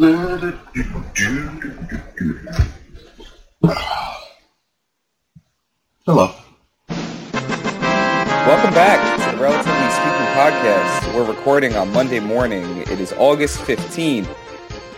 Hello. Welcome back to the Relatively Speaking podcast. We're recording on Monday morning. It is August 15th.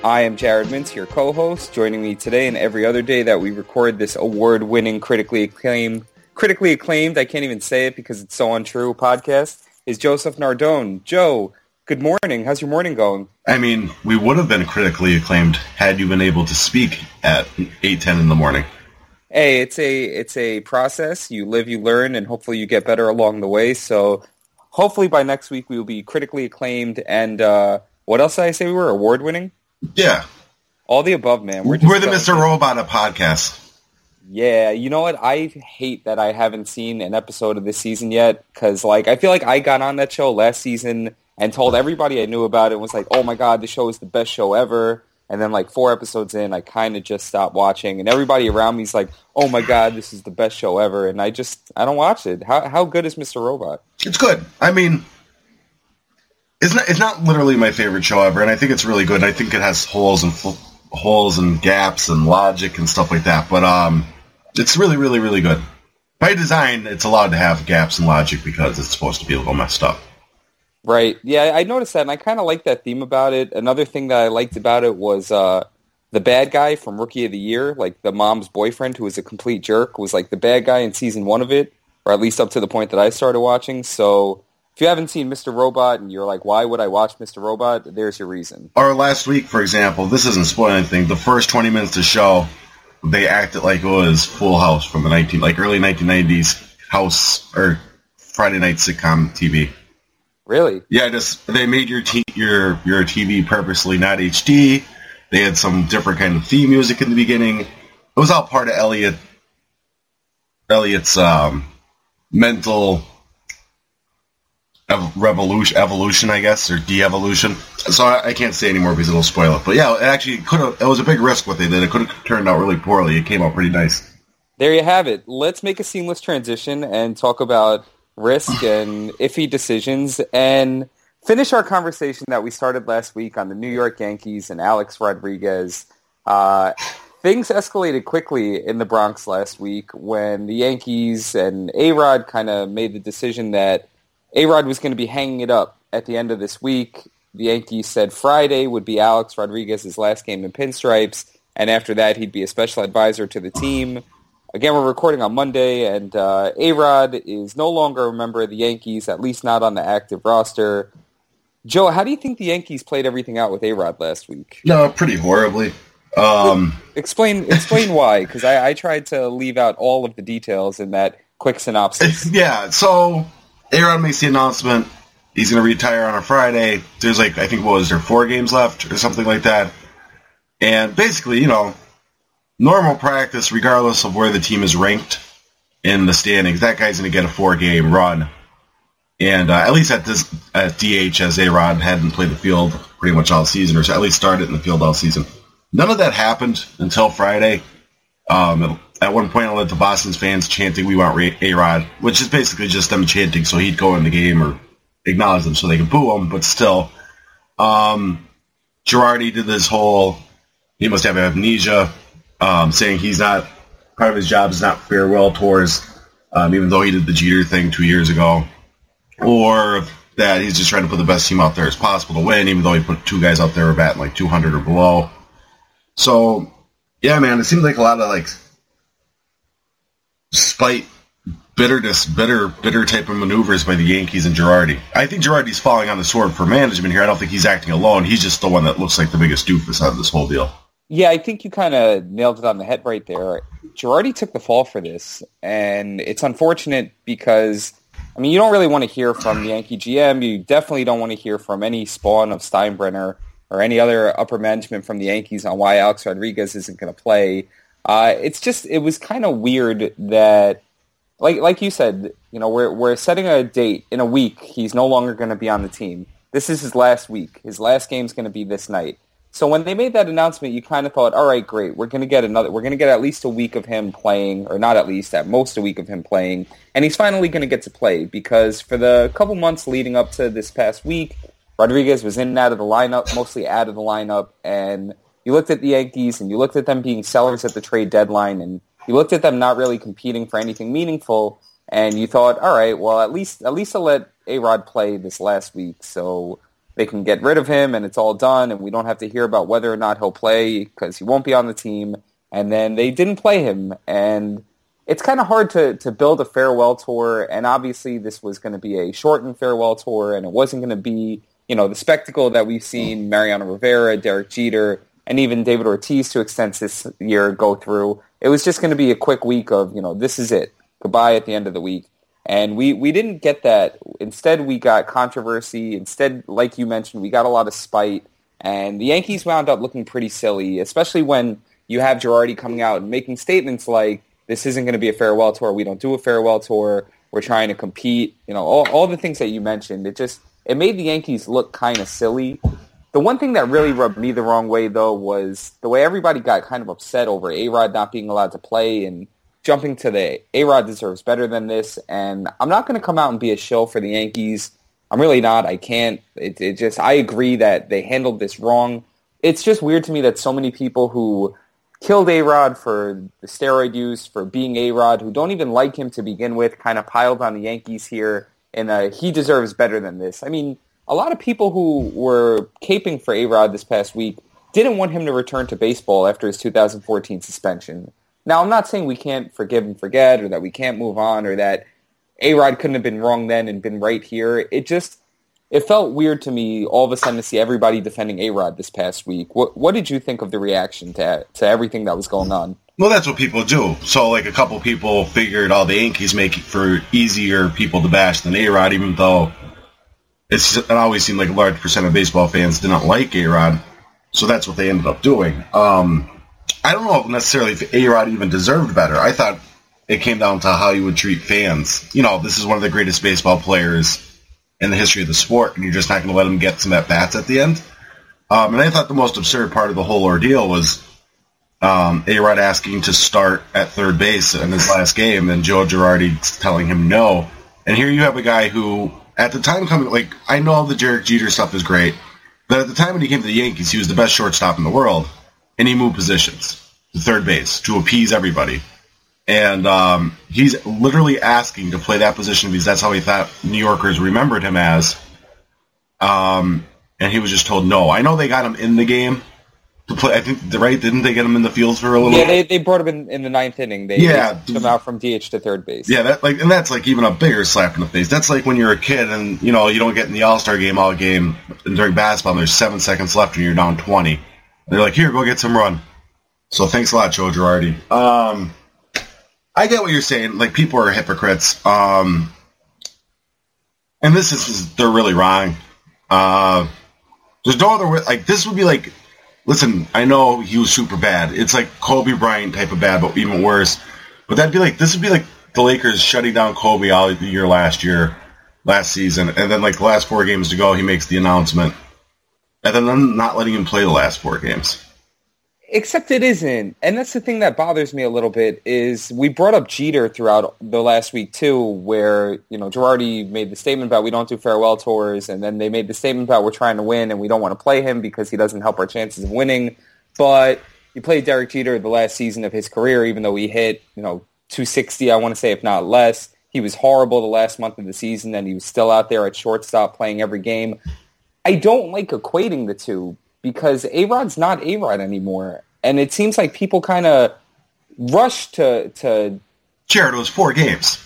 I am Jared Mintz, your co-host. Joining me today and every other day that we record this award-winning, critically acclaimed, critically acclaimed, I can't even say it because it's so untrue, podcast, is Joseph Nardone. Joe, good morning. How's your morning going? I mean, we would have been critically acclaimed had you been able to speak at 8.10 in the morning. Hey, it's a it's a process. You live, you learn, and hopefully you get better along the way. So hopefully by next week we will be critically acclaimed and uh, what else did I say we were? Award winning? Yeah. All the above, man. We're, just the Mr. Robot of podcasts. Yeah, you know what? I hate that I haven't seen an episode of this season yet because, like, I feel like I got on that show last season and told everybody I knew about it and was like, "Oh my god, the show is the best show ever." And then, like four episodes in, I kind of just stopped watching, and everybody around me is like, "Oh my god, this is the best show ever," and I just I don't watch it. How how good is Mr. Robot? It's good. I mean, it's not, it's not literally my favorite show ever, and I think it's really good. I think it has holes and fl- holes and gaps and logic and stuff like that, but um, it's really, really, really good. By design, it's allowed to have gaps and logic because it's supposed to be a little messed up. Right. Yeah, I noticed that, and I kind of like that theme about it. Another thing that I liked about it was uh, the bad guy from Rookie of the Year, like the mom's boyfriend who was a complete jerk, was like the bad guy in season one of it, or at least up to the point that I started watching. So if you haven't seen Mr. Robot and you're like, why would I watch Mr. Robot? There's your reason. Or last week, for example, this isn't spoiling anything. The first 20 minutes of the show, they acted like it was Full House from the 19, like early 1990s house or Friday night sitcom TV. Really? Yeah, just they made your t- your your TV purposely not HD. They had some different kind of theme music in the beginning. It was all part of Elliot Elliot's um, mental ev- revolution, evolution, I guess, or de-evolution. So I, I can't say anymore because it'll spoil it. But yeah, it actually could have. It was a big risk what they did. It could have turned out really poorly. It came out pretty nice. There you have it. Let's make a seamless transition and talk about risk and iffy decisions and finish our conversation that we started last week on the New York Yankees and Alex Rodriguez. Uh, things escalated quickly in the Bronx last week when the Yankees and A-Rod kind of made the decision that A-Rod was going to be hanging it up at the end of this week. The Yankees said Friday would be Alex Rodriguez's last game in pinstripes, and after that he'd be a special advisor to the team. Again, we're recording on Monday, and uh, A-Rod is no longer a member of the Yankees, at least not on the active roster. Joe, how do you think the Yankees played everything out with A-Rod last week? No, pretty horribly. Um, Explain explain why, because I, I tried to leave out all of the details in that quick synopsis. yeah, so Aaron makes the announcement he's going to retire on a Friday. There's like I think what was there four games left or something like that, and basically you know normal practice regardless of where the team is ranked in the standings, that guy's going to get a four game run. And uh, at least at this at DH, as A Rod hadn't played the field pretty much all season, or at least started in the field all season. None of that happened until Friday. Um, at one point, I led the Boston's fans chanting, "We want Rod," which is basically just them chanting so he'd go in the game or acknowledge them so they can boo him. But still, um, Girardi did this whole he must have amnesia, um, saying he's not part of his job is not farewell tours, um, even though he did the Jeter thing two years ago, or that he's just trying to put the best team out there as possible to win, even though he put two guys out there batting like 200 or below. So, yeah, man, it seems like a lot of like spite, bitterness, bitter, bitter type of maneuvers by the Yankees and Girardi. I think Girardi's falling on the sword for management here. I don't think he's acting alone. He's just the one that looks like the biggest doofus out of this whole deal. Yeah, I think you kind of nailed it on the head right there. Girardi took the fall for this, and it's unfortunate because, I mean, you don't really want to hear from the Yankee GM. You definitely don't want to hear from any spawn of Steinbrenner or any other upper management from the Yankees on why Alex Rodriguez isn't going to play. Uh, it's just, it was kind of weird that, like like you said, you know, we're, we're setting a date in a week. He's no longer going to be on the team. This is his last week. His last game's going to be this night. So when they made that announcement, you kind of thought, all right, great, we're going to get another, we're going to get at least a week of him playing, or not at least, at most a week of him playing, and he's finally going to get to play because for the couple months leading up to this past week, Rodriguez was in and out of the lineup, mostly out of the lineup, and you looked at the Yankees and you looked at them being sellers at the trade deadline, and you looked at them not really competing for anything meaningful, and you thought, all right, well, at least at least I'll let A Rod play this last week, so they can get rid of him, and it's all done, and we don't have to hear about whether or not he'll play because he won't be on the team. And then they didn't play him, and it's kind of hard to, to build a farewell tour, and obviously this was going to be a shortened farewell tour, and it wasn't going to be, you know, the spectacle that we've seen Mariano Rivera, Derek Jeter, and even David Ortiz to extent this year go through. It was just going to be a quick week of, you know, this is it. Goodbye at the end of the week. And we, we didn't get that. Instead, we got controversy. Instead, like you mentioned, we got a lot of spite. And the Yankees wound up looking pretty silly, especially when you have Girardi coming out and making statements like, this isn't going to be a farewell tour. We don't do a farewell tour. We're trying to compete. You know, all, all the things that you mentioned. It just it made the Yankees look kind of silly. The one thing that really rubbed me the wrong way, though, was the way everybody got kind of upset over A-Rod not being allowed to play and jumping to the A-Rod deserves better than this. And I'm not going to come out and be a shill for the Yankees. I'm really not. I can't. It, it just, I agree that they handled this wrong. It's just weird to me that so many people who killed A-Rod for the steroid use, for being A-Rod, who don't even like him to begin with, kind of piled on the Yankees here. And uh, he deserves better than this. I mean, a lot of people who were caping for A-Rod this past week didn't want him to return to baseball after his 2014 suspension. Now, I'm not saying we can't forgive and forget or that we can't move on or that A-Rod couldn't have been wrong then and been right here. It just, it felt weird to me all of a sudden to see everybody defending A-Rod this past week. What, what did you think of the reaction to, to everything that was going on? Well, that's what people do. So, like, a couple people figured all the Yankees make it for easier people to bash than A-Rod, even though it's it always seemed like a large percent of baseball fans did not like A Rod, so that's what they ended up doing. Um, I don't know necessarily if A Rod even deserved better. I thought it came down to how you would treat fans. You know, this is one of the greatest baseball players in the history of the sport, and you're just not going to let him get some at bats at the end. Um, and I thought the most absurd part of the whole ordeal was um, A Rod asking to start at third base in his last game, and Joe Girardi telling him no. And here you have a guy who at the time coming, like I know the Derek Jeter stuff is great, but at the time when he came to the Yankees, he was the best shortstop in the world, and he moved positions to third base to appease everybody. And um, he's literally asking to play that position because that's how he thought New Yorkers remembered him as. Um, and he was just told no. I know they got him in the game, to play. I think the right didn't they get him in the fields for a little? Yeah, they, they brought him in, in the ninth inning. They, yeah, took him out from DH to third base. Yeah, that like and that's like even a bigger slap in the face. That's like when you're a kid and you know you don't get in the All Star game all game during basketball. And there's seven seconds left and you're down twenty. They're like, here, go get some run. So thanks a lot, Joe Girardi. Um, I get what you're saying. Like people are hypocrites. Um, and this is they're really wrong. Uh, there's no other way. Like this would be like listen, I know he was super bad. It's like Kobe Bryant type of bad, but even worse. But that'd be like this would be like the Lakers shutting down Kobe all year last year, last season, and then like the last four games to go, he makes the announcement, and then them not letting him play the last four games. Except it isn't, and that's the thing that bothers me a little bit. Is we brought up Jeter throughout the last week too, where you know Girardi made the statement about we don't do farewell tours, and then they made the statement about we're trying to win and we don't want to play him because he doesn't help our chances of winning. But you played Derek Jeter the last season of his career, even though he hit you know 260, I want to say if not less. He was horrible the last month of the season, and he was still out there at shortstop playing every game. I don't like equating the two because A-Rod's not A-Rod anymore. And it seems like people kind of rush to... to Jared, it was four games.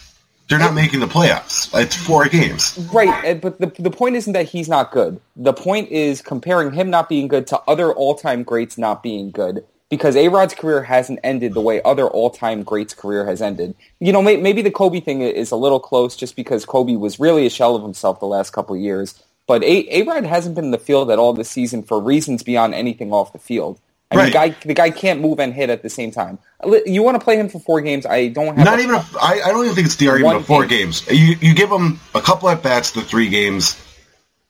They're not making the playoffs. It's four games. Right, uh, but the, the point isn't that he's not good. The point is comparing him not being good to other all-time greats not being good because A-Rod's career hasn't ended the way other all-time greats' career has ended. You know, may, maybe the Kobe thing is a little close just because Kobe was really a shell of himself the last couple of years. But A- A-Rod hasn't been in the field at all this season for reasons beyond anything off the field. I right. mean, the guy, the guy can't move and hit at the same time. Uh, you want to play him for four games? I don't have. Not a, even. I don't even think it's the argument of four game. games. You you give him a couple at bats the three games.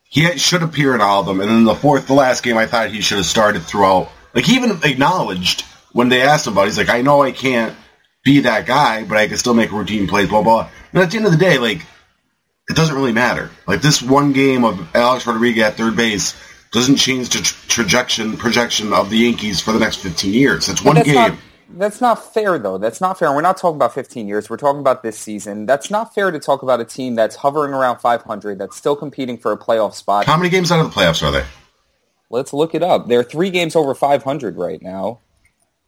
He should appear in all of them, and then the fourth, the last game, I thought he should have started throughout. Like he even acknowledged when they asked him about. It, he's like, I know I can't be that guy, but I can still make routine plays. Blah blah. And at the end of the day, like it doesn't really matter. Like this one game of Alex Rodriguez at third base doesn't change the tra- projection projection of the Yankees for the next 15 years. That's one that's game. Not, that's not fair, though. That's not fair. And We're not talking about 15 years. We're talking about this season. That's not fair to talk about a team that's hovering around 500, that's still competing for a playoff spot. How many games out of the playoffs are they? Let's look it up. They're three games over 500 right now.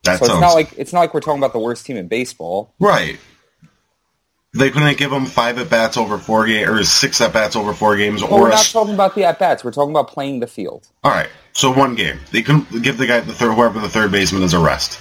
That so sounds it's not like it's not like we're talking about the worst team in baseball. right. They couldn't give him five at bats over four games or six at bats over four games, But or we're not talking about the at bats. We're talking about playing the field. all right. So one game, they couldn't give the guy the third whoever the third baseman is a rest.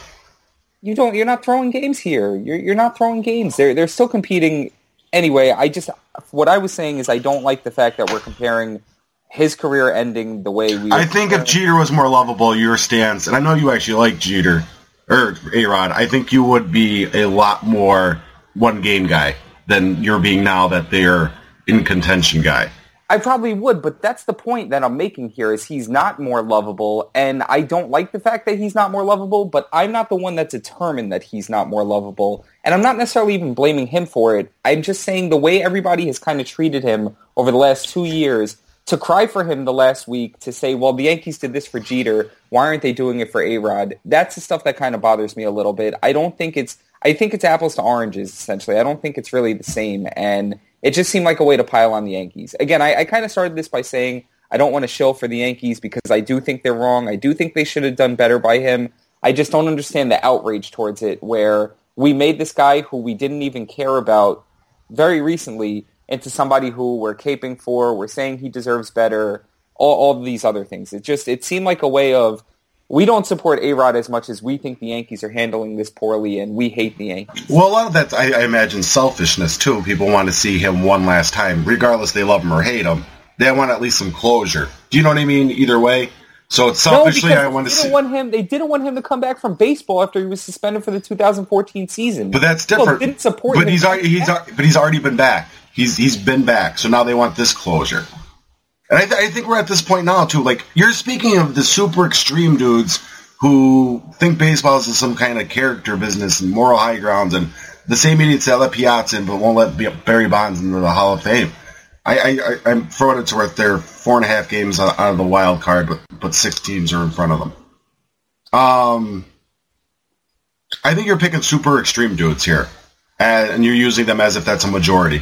You don't. You're not throwing games here. You're you're not throwing games. They're they're still competing. Anyway, I just what I was saying is I don't like the fact that we're comparing his career ending the way we. I think if Jeter was more lovable, your stance, and I know you actually like Jeter er, or A Rod, I think you would be a lot more one game guy than you're being now that they're in contention guy. I probably would, but that's the point that I'm making here is he's not more lovable, and I don't like the fact that he's not more lovable, but I'm not the one that determined that he's not more lovable, and I'm not necessarily even blaming him for it. I'm just saying the way everybody has kind of treated him over the last two years, to cry for him the last week, to say, well, the Yankees did this for Jeter, why aren't they doing it for A-Rod? That's the stuff that kind of bothers me a little bit. I don't think it's, I think it's apples to oranges, essentially. I don't think it's really the same, and it just seemed like a way to pile on the Yankees. Again, I, I kind of started this by saying I don't want to shill for the Yankees because I do think they're wrong. I do think they should have done better by him. I just don't understand the outrage towards it where we made this guy who we didn't even care about very recently into somebody who we're caping for, we're saying he deserves better, all, all these other things. It just it seemed like a way of we don't support A-Rod as much as we think the Yankees are handling this poorly and we hate the Yankees. Well, a lot of that, I, I imagine, selfishness too. People want to see him one last time, regardless they love him or hate him. They want at least some closure. Do you know what I mean? Either way. So it's selfishly, no, I want to see. want him. They didn't want him to come back from baseball after he was suspended for the 2014 season. But that's different. didn't support but him. he's already, he's but he's already been back. He's he's been back. So now they want this closure. And I, th- I think we're at this point now too. Like you're speaking of the super extreme dudes who think baseball is some kind of character business and moral high grounds, and the same idiots that let Piazza in but won't let Barry Bonds into the Hall of Fame. I, I, I'm throwing it to where they're four and a half games out of the wild card, but but six teams are in front of them. Um, I think you're picking super extreme dudes here, and you're using them as if that's a majority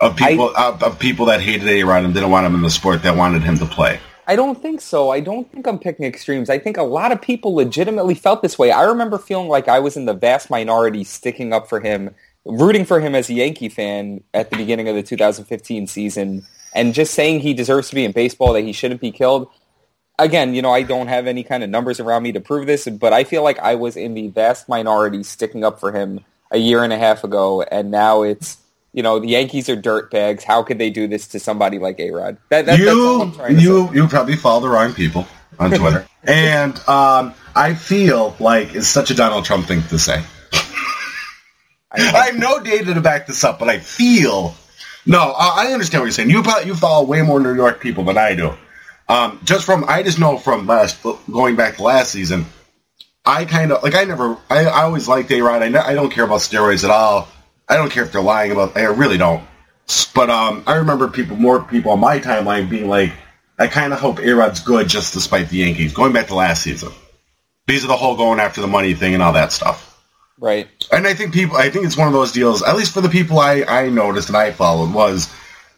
of people of, of people that hated A Rod and didn't want him in the sport that wanted him to play. I don't think so. I don't think I'm picking extremes. I think a lot of people legitimately felt this way. I remember feeling like I was in the vast minority sticking up for him, rooting for him as a Yankee fan at the beginning of the 2015 season, and just saying he deserves to be in baseball, that he shouldn't be killed. Again, you know, I don't have any kind of numbers around me to prove this, but I feel like I was in the vast minority sticking up for him a year and a half ago, and now it's you know, the Yankees are dirtbags. How could they do this to somebody like A-Rod? That, that, that's all I'm you you you probably follow the wrong people on Twitter, and um, I feel like it's such a Donald Trump thing to say. I have no data to back this up, but I feel no. I I understand what you're saying. You probably, you follow way more New York people than I do. Um, just from I just know from last going back to last season, I kind of like I never I, I always liked A Rod. I, ne- I don't care about steroids at all. I don't care if they're lying about. I really don't. But um, I remember people more people on my timeline being like, I kind of hope Arod's good just despite the Yankees. Going back to last season, these are the whole going after the money thing and all that stuff. Right. And I think people, I think it's one of those deals. At least for the people I I noticed and I followed was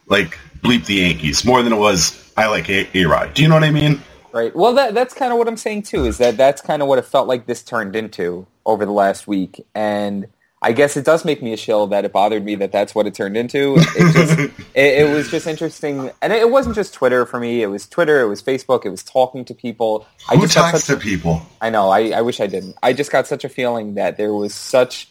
like bleep the Yankees more than it was I like Arod. Do you know what I mean? Right. Well, that that's kind of what I'm saying too. Is that that's kind of what it felt like this turned into over the last week, and I guess it does make me a shill that it bothered me that that's what it turned into. It just it, it was just interesting, and it, wasn't just Twitter for me. It was Twitter, it was Facebook, it was talking to people. I Who just got talks such, to people? I know. I, I wish I didn't. I just got such a feeling that there was such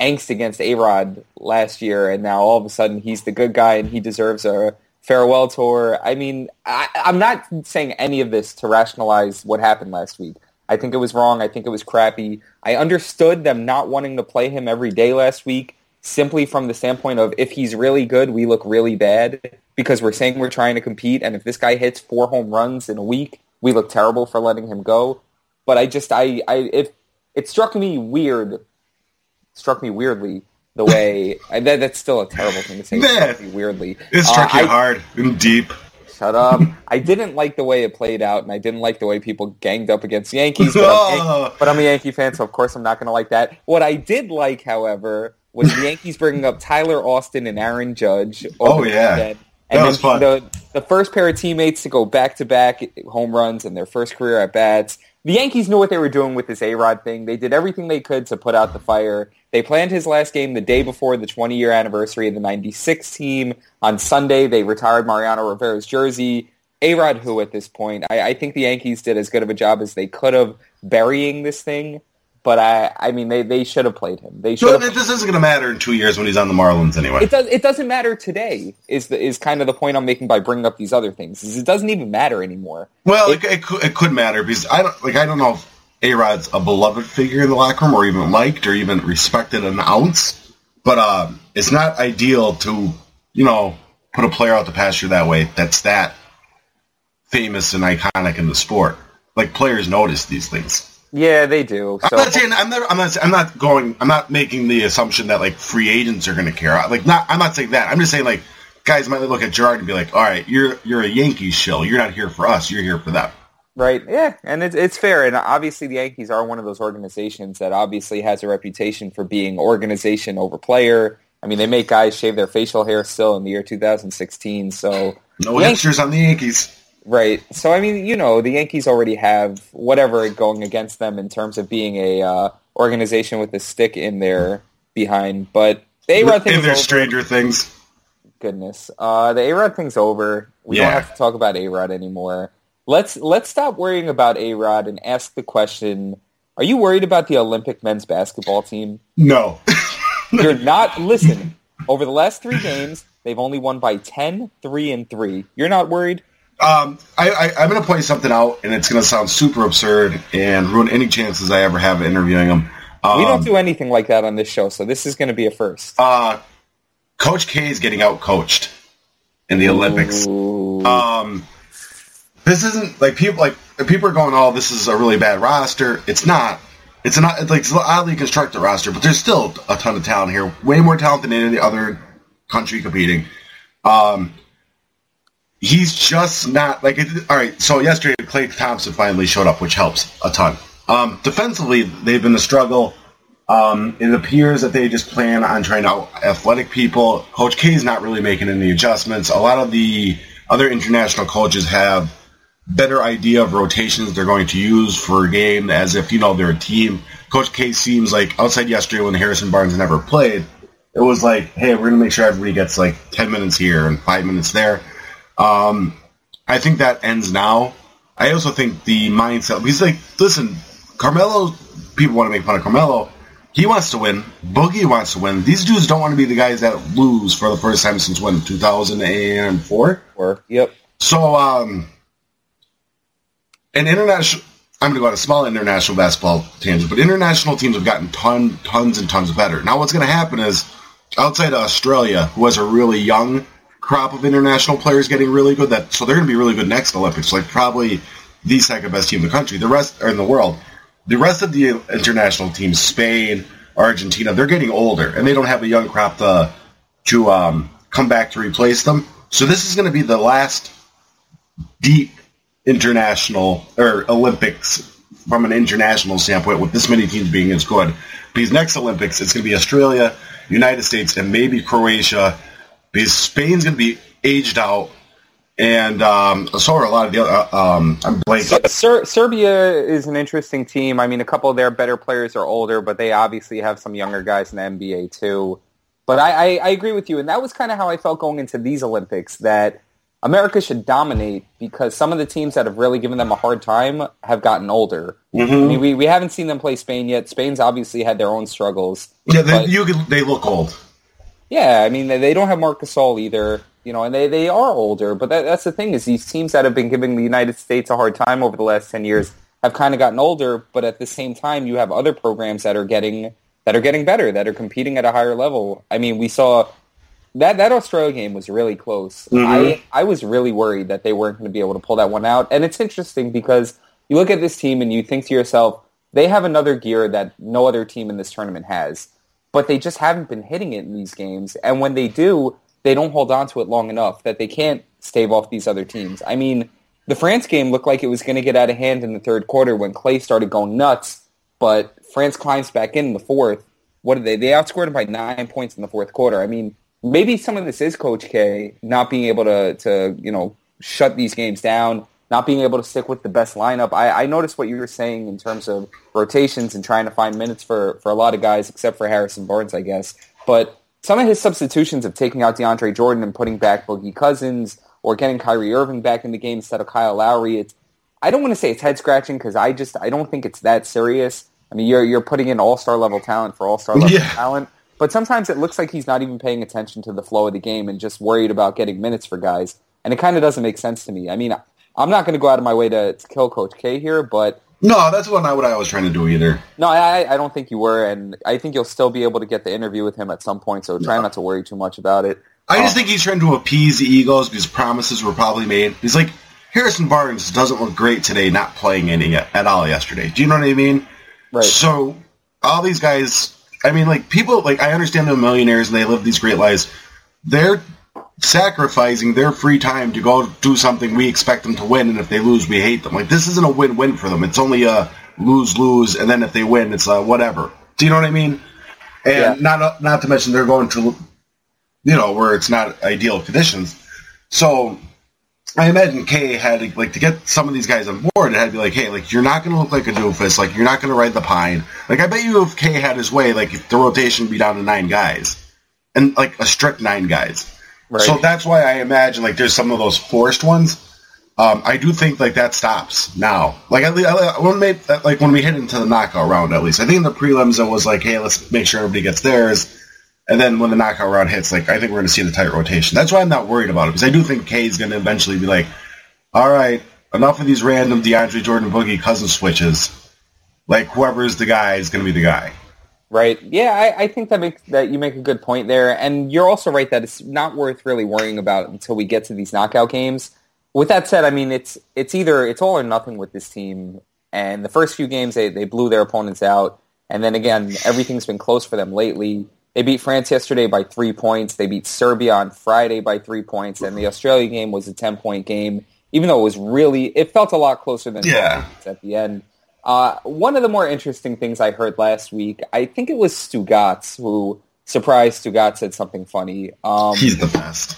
angst against A Rod last year, and now all of a sudden he's the good guy and he deserves a farewell tour. I mean, I, I'm not saying any of this to rationalize what happened last week. I think it was wrong. I think it was crappy. I understood them not wanting to play him every day last week simply from the standpoint of if he's really good, we look really bad because we're saying we're trying to compete, and if this guy hits four home runs in a week, we look terrible for letting him go. But I just, I, I, it, it struck me weird, struck me weirdly the way that, that's still a terrible thing to say. Man. weirdly, It's Uh, tricky I- hard and deep. Shut up. I didn't like the way it played out, and I didn't like the way people ganged up against Yankees. But I'm, Yan- but I'm a Yankee fan, so of course I'm not going to like that. What I did like, however, was the Yankees bringing up Tyler Austin and Aaron Judge. Oh, yeah. weekend. That And was then fun. The, the first pair of teammates to go back-to-back home runs in their first career at bats. The Yankees knew what they were doing with this A-Rod thing. They did everything they could to put out the fire. They planned his last game the day before the 20-year anniversary of the 96 team. On Sunday, they retired Mariano Rivera's jersey. A-Rod who at this point? I, I think the Yankees did as good of a job as they could have burying this thing. But I, I mean, they, they should have played him. They should have this isn't going to matter in two years when he's on the Marlins anyway. it does. It doesn't matter today. Is the, is kind of the point I'm making by bringing up these other things. Is it doesn't even matter anymore. Well, it, it, could, it could matter because I don't like I don't know if A Rod's a beloved figure in the locker room or even liked or even respected an ounce, but uh, it's not ideal to you know put a player out the pasture that way. That's that famous and iconic in the sport. Like players notice these things. Yeah, they do. So I'm not saying I'm not. I'm not. I'm not going. I'm not making the assumption that like free agents are going to care. Like not. I'm not saying that. I'm just saying like guys might look at Gerard and be like, "All right, you're you're a Yankees shill. You're not here for us. You're here for them." right, yeah, and it's it's fair. And obviously, the Yankees are one of those organizations that obviously has a reputation for being organization over player. I mean, they make guys shave their facial hair still in the year 2016. So No Yank- hipsters on the Yankees. Right. So I mean, you know, the Yankees already have whatever going against them in terms of being a uh, organization with a stick in their behind, but the A-Rod thing In their over. Stranger Things. Goodness, uh, the A-Rod thing's over. We Yeah. don't have to talk about A-Rod anymore. Let's let's stop worrying about A-Rod and ask the question: Are you worried about the Olympic men's basketball team? No. You're not. Listen, over the last three games, they've only won by 10, 3, and three. You're not worried. Um, I, I, I'm going to point something out, and it's going to sound super absurd and ruin any chances I ever have of interviewing him. Um, We don't do anything like that on this show, so this is going to be a first. uh, Coach K is getting out coached in the Olympics. Um, this isn't like people like people are going, "Oh, this is a really bad roster." It's not. It's an it's like it's an oddly constructed roster, but there's still a ton of talent here. Way more talent than any other country competing. Um, he's just not like. All right, so yesterday Klay Thompson finally showed up, which helps a ton. Um, defensively, they've been a struggle. Um, it appears that they just plan on trying to out athletic people. Coach K is not really making any adjustments. A lot of the other international coaches have better idea of rotations they're going to use for a game as if, you know, they're a team. Coach K seems like outside yesterday when Harrison Barnes never played, it was like, hey, we're going to make sure everybody gets like 10 minutes here and 5 minutes there. Um, I think that ends now. I also think the mindset, He's like, listen, Carmelo, people want to make fun of Carmelo. He wants to win. Boogie wants to win. These dudes don't want to be the guys that lose for the first time since when, 2004? Or yep. So, um, an international, I'm going to go on a small international basketball tangent, but international teams have gotten ton, tons and tons better. Now, what's going to happen is, outside of Australia, who has a really young crop of international players getting really good, that so they're going to be really good next Olympics, like probably the second best team in the country, the rest, or in the world. The rest of the international teams, Spain, Argentina, they're getting older, and they don't have a young crop to to um, come back to replace them. So this is going to be the last deep international or Olympics from an international standpoint with this many teams being as good. Because next Olympics, it's going to be Australia, United States, and maybe Croatia. Because Spain's going to be aged out, and um, so are a lot of the other. Uh, um, I'm blanking. Ser- Serbia is an interesting team. I mean, a couple of their better players are older, but they obviously have some younger guys in the NBA too. But I, I, I agree with you, and that was kind of how I felt going into these Olympics that America should dominate because some of the teams that have really given them a hard time have gotten older. I mean, we, we haven't seen them play Spain yet. Spain's obviously had their own struggles. Yeah, they, you could, they look old. Yeah, I mean they, don't have Marc Gasol either, you know, and they, they are older. But that, that's the thing is these teams that have been giving the United States a hard time over the last ten years have kind of gotten older. But at the same time, you have other programs that are getting that are getting better, that are competing at a higher level. I mean, we saw that that Australia game was really close. I mm-hmm. I was really worried that they weren't going to be able to pull that one out. And it's interesting because you look at this team and you think to yourself, they have another gear that no other team in this tournament has. But they just haven't been hitting it in these games. And when they do, they don't hold on to it long enough that they can't stave off these other teams. I mean, the France game looked like it was going to get out of hand in the third quarter when Klay started going nuts, but France climbs back in, in the fourth. What did they? They outscored him by nine points in the fourth quarter. I mean, maybe some of this is Coach K not being able to, to you know, shut these games down, not being able to stick with the best lineup. I, I noticed what you were saying in terms of rotations and trying to find minutes for, for a lot of guys, except for Harrison Barnes, I guess. But some of his substitutions of taking out DeAndre Jordan and putting back Boogie Cousins or getting Kyrie Irving back in the game instead of Kyle Lowry, it's, I don't want to say it's head scratching because I just I don't think it's that serious. I mean, you're you're putting in all star level talent for all star level yeah. talent, but sometimes it looks like he's not even paying attention to the flow of the game and just worried about getting minutes for guys, and it kind of doesn't make sense to me. I mean, I'm not going to go out of my way to, to kill Coach K here, but no, that's what, not what I was trying to do either. No, I, I don't think you were, and I think you'll still be able to get the interview with him at some point. So try no. not to worry too much about it. I just um, think he's trying to appease the egos because promises were probably made. He's like Harrison Barnes doesn't look great today, not playing any at all yesterday. Do you know what I mean? Right. So all these guys, I mean, like people, like I understand they're millionaires and they live these great lives. They're sacrificing their free time to go do something we expect them to win, and if they lose, we hate them. Like this isn't a win-win for them. It's only a lose-lose, and then if they win, it's a whatever. Do you know what I mean? And yeah. not not to mention they're going to, you know, where it's not ideal conditions. So I imagine K had to, like to get some of these guys on board. It had to be like, hey, like you're not going to look like a doofus. Like you're not going to ride the pine. Like I bet you if K had his way, like the rotation would be down to nine guys, and like a strict nine guys. Right. So that's why I imagine like there's some of those forced ones. Um, I do think like that stops now. Like at least, when we like when we hit into the knockout round, at least I think in the prelims it was like, hey, let's make sure everybody gets theirs. And then when the knockout round hits, like I think we're going to see the tight rotation. That's why I'm not worried about it because I do think K is going to eventually be like, all right, enough of these random DeAndre Jordan Boogie cousin switches. Like whoever is the guy is going to be the guy. Right. Yeah, I, I, think that makes that you make a good point there, and you're also right that it's not worth really worrying about until we get to these knockout games. With that said, I mean it's it's either it's all or nothing with this team. And the first few games they they blew their opponents out, and then again everything's been close for them lately. They beat France yesterday by three points. They beat Serbia on Friday by three points, and the Australia game was a ten point game. Even though it was really, it felt a lot closer than yeah. at the end. Uh, one of the more interesting things I heard last week, I think it was Stugotz who surprised Stugotz said something funny. Um, He's the best.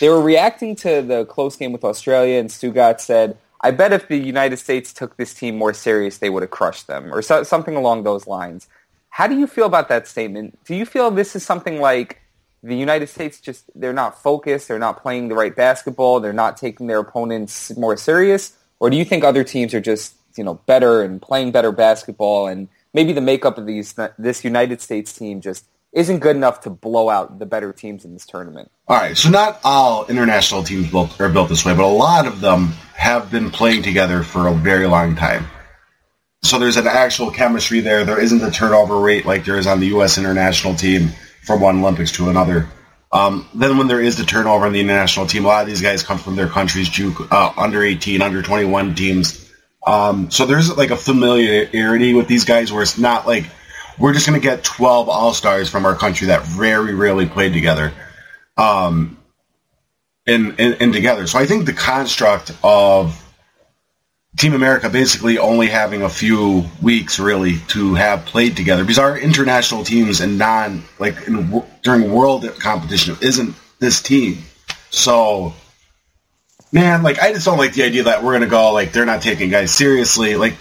They were reacting to the close game with Australia, and Stugotz said, "I bet if the United States took this team more serious, they would have crushed them," or so, something along those lines. How do you feel about that statement? Do you feel this is something like the United States just they're not focused, they're not playing the right basketball, they're not taking their opponents more serious, or do you think other teams are just you know better and playing better basketball, and maybe the makeup of these this United States team just isn't good enough to blow out the better teams in this tournament. All right, so not all international teams built, are built this way, but a lot of them have been playing together for a very long time. So there's an actual chemistry there. There isn't a turnover rate like there is on the U.S. international team from one Olympics to another. Um, then when there is the turnover on the international team, a lot of these guys come from their countries, uh, under 18, under 21 teams. Um, so there's like a familiarity with these guys where it's not like we're just going to get 12 all-stars from our country that very rarely played together um, in, in, in together. So I think the construct of Team America basically only having a few weeks really to have played together because our international teams and non like in, during world competition isn't this team. So man, like I just don't like the idea that we're gonna go like they're not taking guys seriously. Like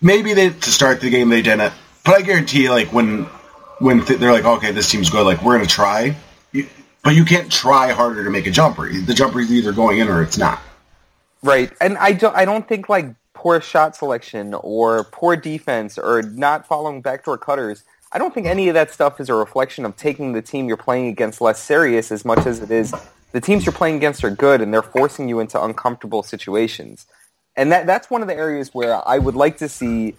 maybe they to start the game they didn't, but I guarantee like when when th- they're like okay this team's good like we're gonna try, you, but you can't try harder to make a jumper. The jumper is either going in or it's not. Right, and I don't I don't think like poor shot selection or poor defense or not following backdoor cutters. I don't think any of that stuff is a reflection of taking the team you're playing against less serious as much as it is the teams you're playing against are good and they're forcing you into uncomfortable situations. And that that's one of the areas where I would like to see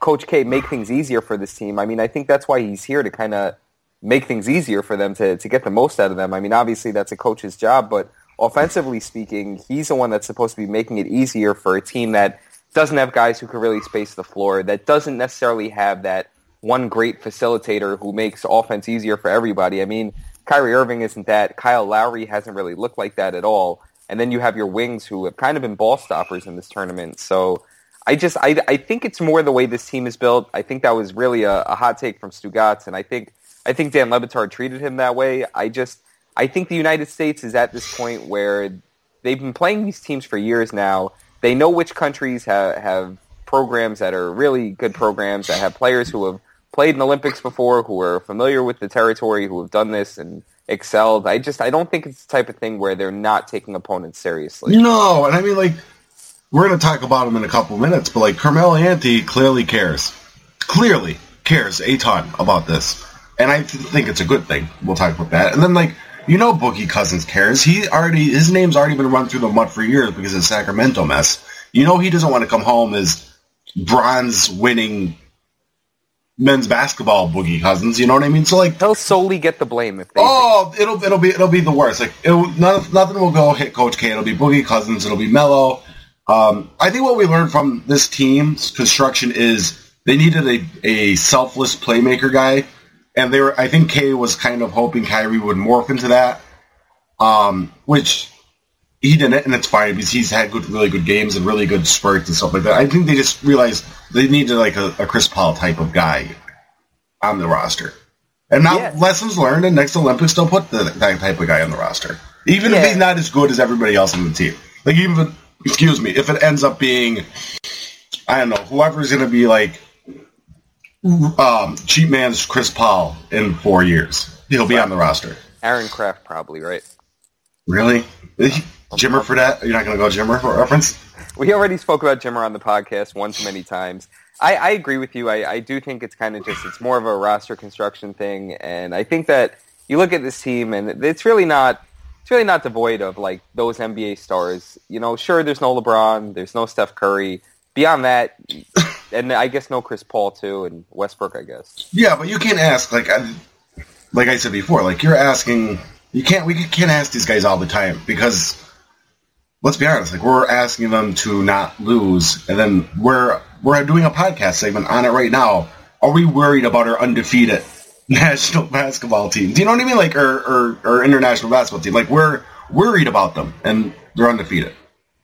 Coach K make things easier for this team. I mean, I think that's why he's here to kind of make things easier for them to, to get the most out of them. I mean, obviously that's a coach's job, but offensively speaking, he's the one that's supposed to be making it easier for a team that doesn't have guys who can really space the floor, that doesn't necessarily have that one great facilitator who makes offense easier for everybody. I mean, Kyrie Irving isn't that. Kyle Lowry hasn't really looked like that at all. And then you have your wings who have kind of been ball stoppers in this tournament. So I just I, I think it's more the way this team is built. I think that was really a, a hot take from Stugotz, and I think I think Dan Le Batard treated him that way. I just I think the United States is at this point where they've been playing these teams for years now. They know which countries have, have programs that are really good programs that have players who have played in Olympics before, who are familiar with the territory, who have done this and excelled. I just I don't think it's the type of thing where they're not taking opponents seriously. No, and I mean like we're going to talk about him in a couple minutes, but like Carmelo Anthony clearly cares, clearly cares a ton about this, and I think it's a good thing. We'll talk about that, and then like you know, Boogie Cousins cares. He already his name's already been run through the mud for years because of the Sacramento mess. You know, he doesn't want to come home as bronze winning men's basketball boogie cousins. You know what I mean? So like they'll solely get the blame if they. Oh, it'll it'll be it'll be the worst. Like it'll, none, nothing will go hit Coach K. It'll be boogie cousins. It'll be Mello. Um, I think what we learned from this team's construction is they needed a, a selfless playmaker guy, and they were. I think K was kind of hoping Kyrie would morph into that, um, which he didn't, and it's fine because he's had good, really good games and really good spurts and stuff like that. I think they just realized they needed like a, a Chris Paul type of guy on the roster. And now yeah. lessons learned, and next Olympics they'll put the, that type of guy on the roster, even yeah. if he's not as good as everybody else on the team. Like even, if, excuse me, if it ends up being, I don't know, whoever's going to be like um, cheap man's Chris Paul in four years, he'll be on the roster. Aaron Craft probably right. Really? Jimmer for that? You're not going to go Jimmer for reference? We already spoke about Jimmer on the podcast once many times. I, I agree with you. I, I do think it's kind of just it's more of a roster construction thing, and I think that you look at this team and it's really not it's really not devoid of like those NBA stars. You know, sure, there's no LeBron, there's no Steph Curry. Beyond that, and I guess no Chris Paul too, and Westbrook, I guess. Yeah, but you can't ask like I, like I said before, like you're asking. You can't. We can't ask these guys all the time because let's be honest, like we're asking them to not lose, and then we're we're doing a podcast segment on it right now. Are we worried about our undefeated national basketball team? Do you know what I mean? Like our, our, our international basketball team. Like we're worried about them, and they're undefeated.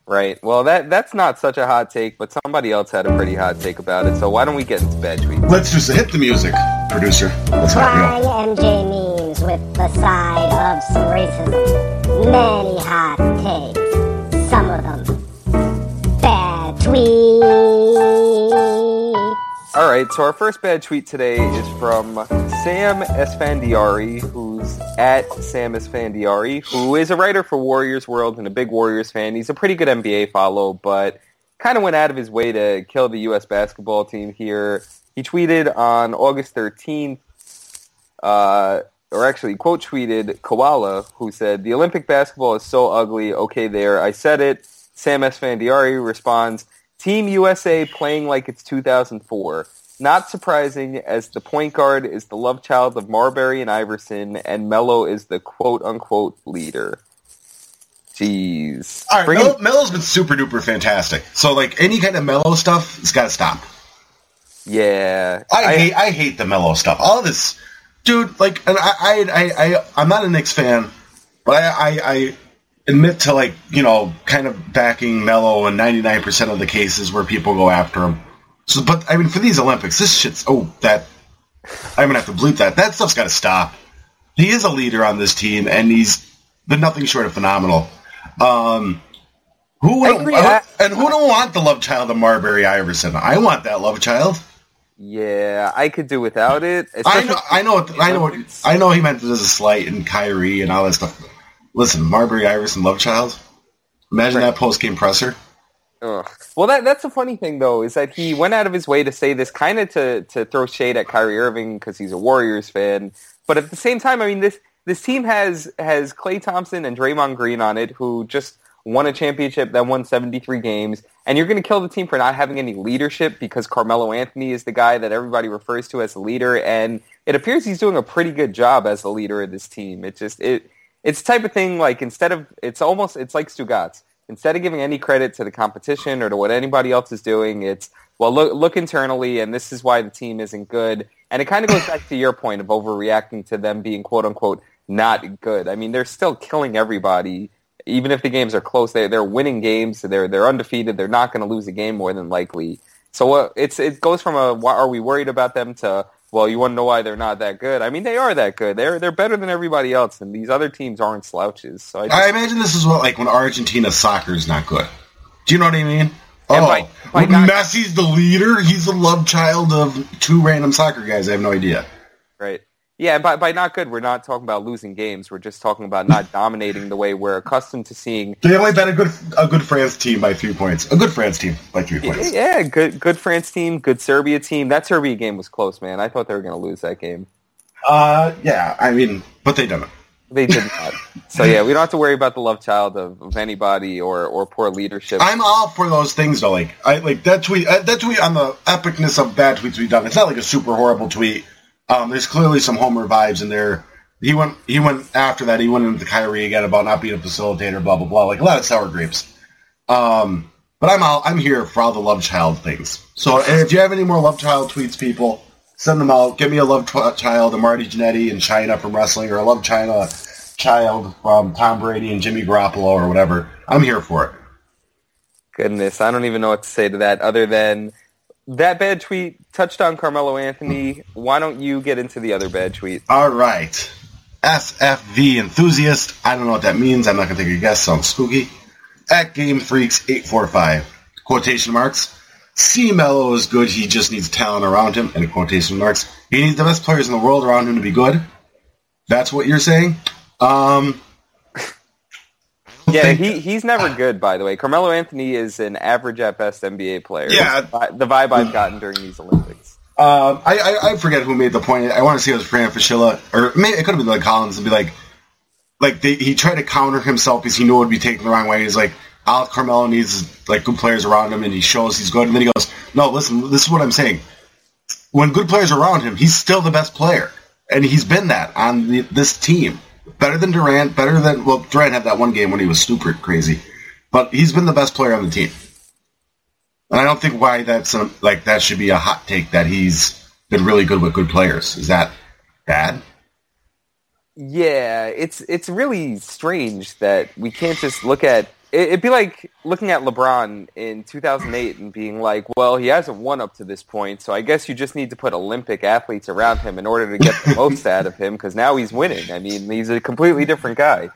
Right. Well, that that's not such a hot take, but somebody else had a pretty hot take about it. So why don't we get into bad tweets? Let's just hit the music, producer. Let's Try MJ memes with the side of some racism. Many hot takes some of them. Bad tweets. All right, so our first bad tweet today is from Sam Esfandiari, who's at Sam Esfandiari, who is a writer for Warriors World and a big Warriors fan. He's a pretty good NBA follow, but kind of went out of his way to kill the U.S. basketball team here. He tweeted on August 13th, uh, or actually quote tweeted Koala, who said, the Olympic basketball is so ugly. Okay, there. I said it. Sam Esfandiari responds, Team USA playing like it's 2004. Not surprising, as the point guard is the love child of Marbury and Iverson, and Melo is the quote-unquote leader. Jeez. All right, Melo, Melo's been super duper fantastic. So, like, any kind of Melo stuff, it's got to stop. Yeah. I, I, hate I hate the Melo stuff. All this dude, like, and I, I, I, I am not a Knicks fan, but I, I, I admit to like, you know, kind of backing Melo in 99% of the cases where people go after him. So, but I mean, for these Olympics, this shit's oh that I'm gonna have to bleep that. That stuff's got to stop. He is a leader on this team, and he's been nothing short of phenomenal. Um, who would, and who don't want the love child of Marbury Iverson? I want that love child. Yeah, I could do without it. I know, I know, what, I know, what, I know. He meant it as a slight and Kyrie and all that stuff. Listen, Marbury Iverson, love child. Imagine right. that post game presser. Ugh. Well, that that's a funny thing though, is that he went out of his way to say this, kind of to to throw shade at Kyrie Irving because he's a Warriors fan, but at the same time, I mean this this team has has Klay Thompson and Draymond Green on it, who just won a championship, that won 73 games, and you're going to kill the team for not having any leadership because Carmelo Anthony is the guy that everybody refers to as a leader, and it appears he's doing a pretty good job as the leader of this team. It just it it's the type of thing like instead of it's almost it's like Stugotz. instead of giving any credit to the competition or to what anybody else is doing, it's well look look internally, and this is why the team isn't good. And it kind of goes back to your point of overreacting to them being quote unquote not good. I mean, they're still killing everybody. Even if the games are close, they they're winning games. They're they're undefeated. They're not going to lose a game more than likely. So uh, it's it goes from a why are we worried about them to well, you want to know why they're not that good? I mean, they are that good. They're they're better than everybody else, and these other teams aren't slouches. So I, just, I imagine this is what like when Argentina soccer is not good. Do you know what I mean? Oh, by- by not- Messi's the leader. He's the love child of two random soccer guys. I have no idea. right? Yeah, by by not good, we're not talking about losing games. We're just talking about not dominating the way we're accustomed to seeing. They only bet a good a good France team by three points. A good France team by three points. Yeah, good good France team, good Serbia team. That Serbia game was close, man. I thought they were going to lose that game. Uh, yeah. I mean, but they didn't. They did not. so yeah, we don't have to worry about the love child of, of anybody or, or poor leadership. I'm all for those things though. Like I like that tweet. Uh, that tweet on the epicness of bad tweets we've done. It's not like a super horrible tweet. Um, there's clearly some Homer vibes in there. He went. He went after that. He went into Kyrie again about not being a facilitator. Blah blah blah. Like a lot of sour grapes. Um, but I'm all, I'm here for all the love child things. So if you have any more love child tweets, people send them out. Give me a love child, a Marty Jannetty and Chyna from wrestling, or a love China child from Tom Brady and Jimmy Garoppolo or whatever. I'm here for it. Goodness, I don't even know what to say to that other than that bad tweet touched on Carmelo Anthony. Why don't you get into the other bad tweet? All right. SFV enthusiast. I don't know what that means. I'm not going to take a guess. Sounds spooky. At Game Freaks 845. Quotation marks. C Melo is good. He just needs talent around him. And quotation marks. He needs the best players in the world around him to be good. That's what you're saying. Um. Yeah, think- he he's never good. By the way, Carmelo Anthony is an average at best NBA player. Yeah. The the vibe I've gotten during these Olympics. Um, I, I I forget who made the point. I want to say it was Fran Fraschilla, or maybe it could have been like Collins, and be like, like they, he tried to counter himself because he knew it would be taken the wrong way. He's like, Al Carmelo needs like good players around him, and he shows he's good. And then he goes, No, listen, this is what I'm saying. When good players are around him, he's still the best player, and he's been that on the, this team. Better than Durant, better than well, Durant had that one game when he was super crazy, but he's been the best player on the team. And I don't think why that's a, like that should be a hot take that he's been really good with good players. Is that bad? Yeah, it's it's really strange that we can't just look at it'd be like looking at LeBron in 2008 and being like, well, he hasn't won up to this point, so I guess you just need to put Olympic athletes around him in order to get the most out of him because now he's winning. I mean, he's a completely different guy.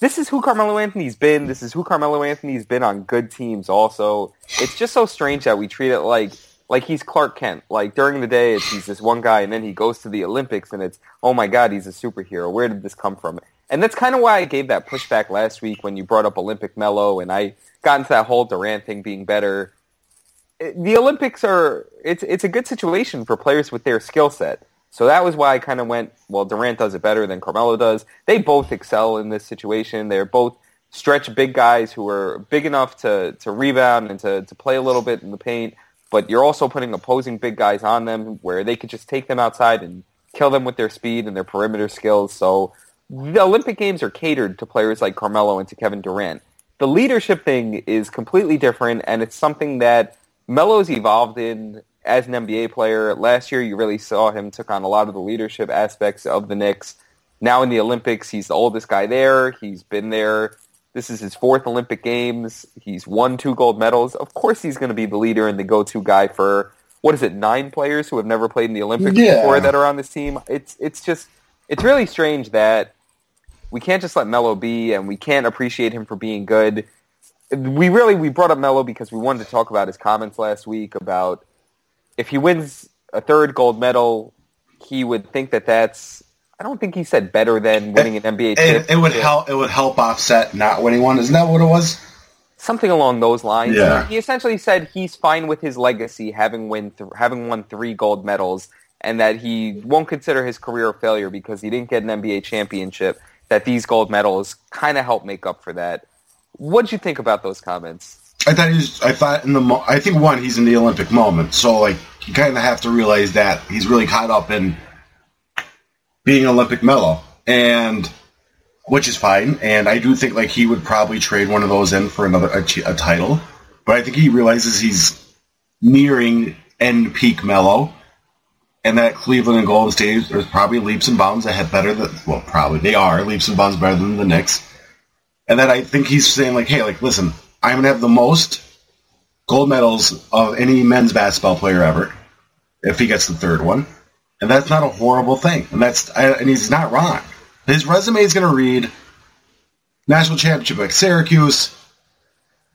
This is who Carmelo Anthony's been. This is who Carmelo Anthony's been on good teams also. It's just so strange that we treat it like like he's Clark Kent. Like during the day, it's he's this one guy, and then he goes to the Olympics, and it's oh my god, he's a superhero. Where did this come from? And that's kind of why I gave that pushback last week when you brought up Olympic Melo, and I got into that whole Durant thing being better. Eh, the Olympics are it's it's a good situation for players with their skill set. So that was why I kind of went, well, Durant does it better than Carmelo does. They both excel in this situation. They're both stretch big guys who are big enough to, to rebound and to, to play a little bit in the paint, but you're also putting opposing big guys on them where they could just take them outside and kill them with their speed and their perimeter skills. So the Olympic Games are catered to players like Carmelo and to Kevin Durant. The leadership thing is completely different, and it's something that Melo's evolved in as an NBA player. Last year, you really saw him took on a lot of the leadership aspects of the Knicks. Now in the Olympics, he's the oldest guy there. He's been there. This is his fourth Olympic Games. He's won two gold medals. Of course, he's going to be the leader and the go-to guy for what is it? Nine players who have never played in the Olympics Yeah. before that are on this team. It's it's just it's really strange that we can't just let Melo be, and we can't appreciate him for being good. We really we brought up Melo because we wanted to talk about his comments last week about if he wins a third gold medal, he would think that that's. I don't think he said better than winning an NBA It, it would help. It would help offset not winning one. Isn't that what it was? something along those lines. Yeah. He essentially said he's fine with his legacy, having win th- having won three gold medals, and that he won't consider his career a failure because he didn't get an NBA championship. That these gold medals kind of help make up for that. What'd you think about those comments? I thought he's. I thought in the. I think one, he's in the Olympic moment, so like you kind of have to realize that he's really caught up in being an Olympic Melo, and which is fine. And I do think like he would probably trade one of those in for another a, a title. But I think he realizes he's nearing end peak Melo, and that Cleveland and Golden State are probably leaps and bounds ahead better than well, probably they are leaps and bounds better than the Knicks. And that I think he's saying like, hey, like listen, I'm gonna have the most gold medals of any men's basketball player ever if he gets the third one, and that's not a horrible thing. And that's and he's not wrong. His resume is to read national championship at Syracuse,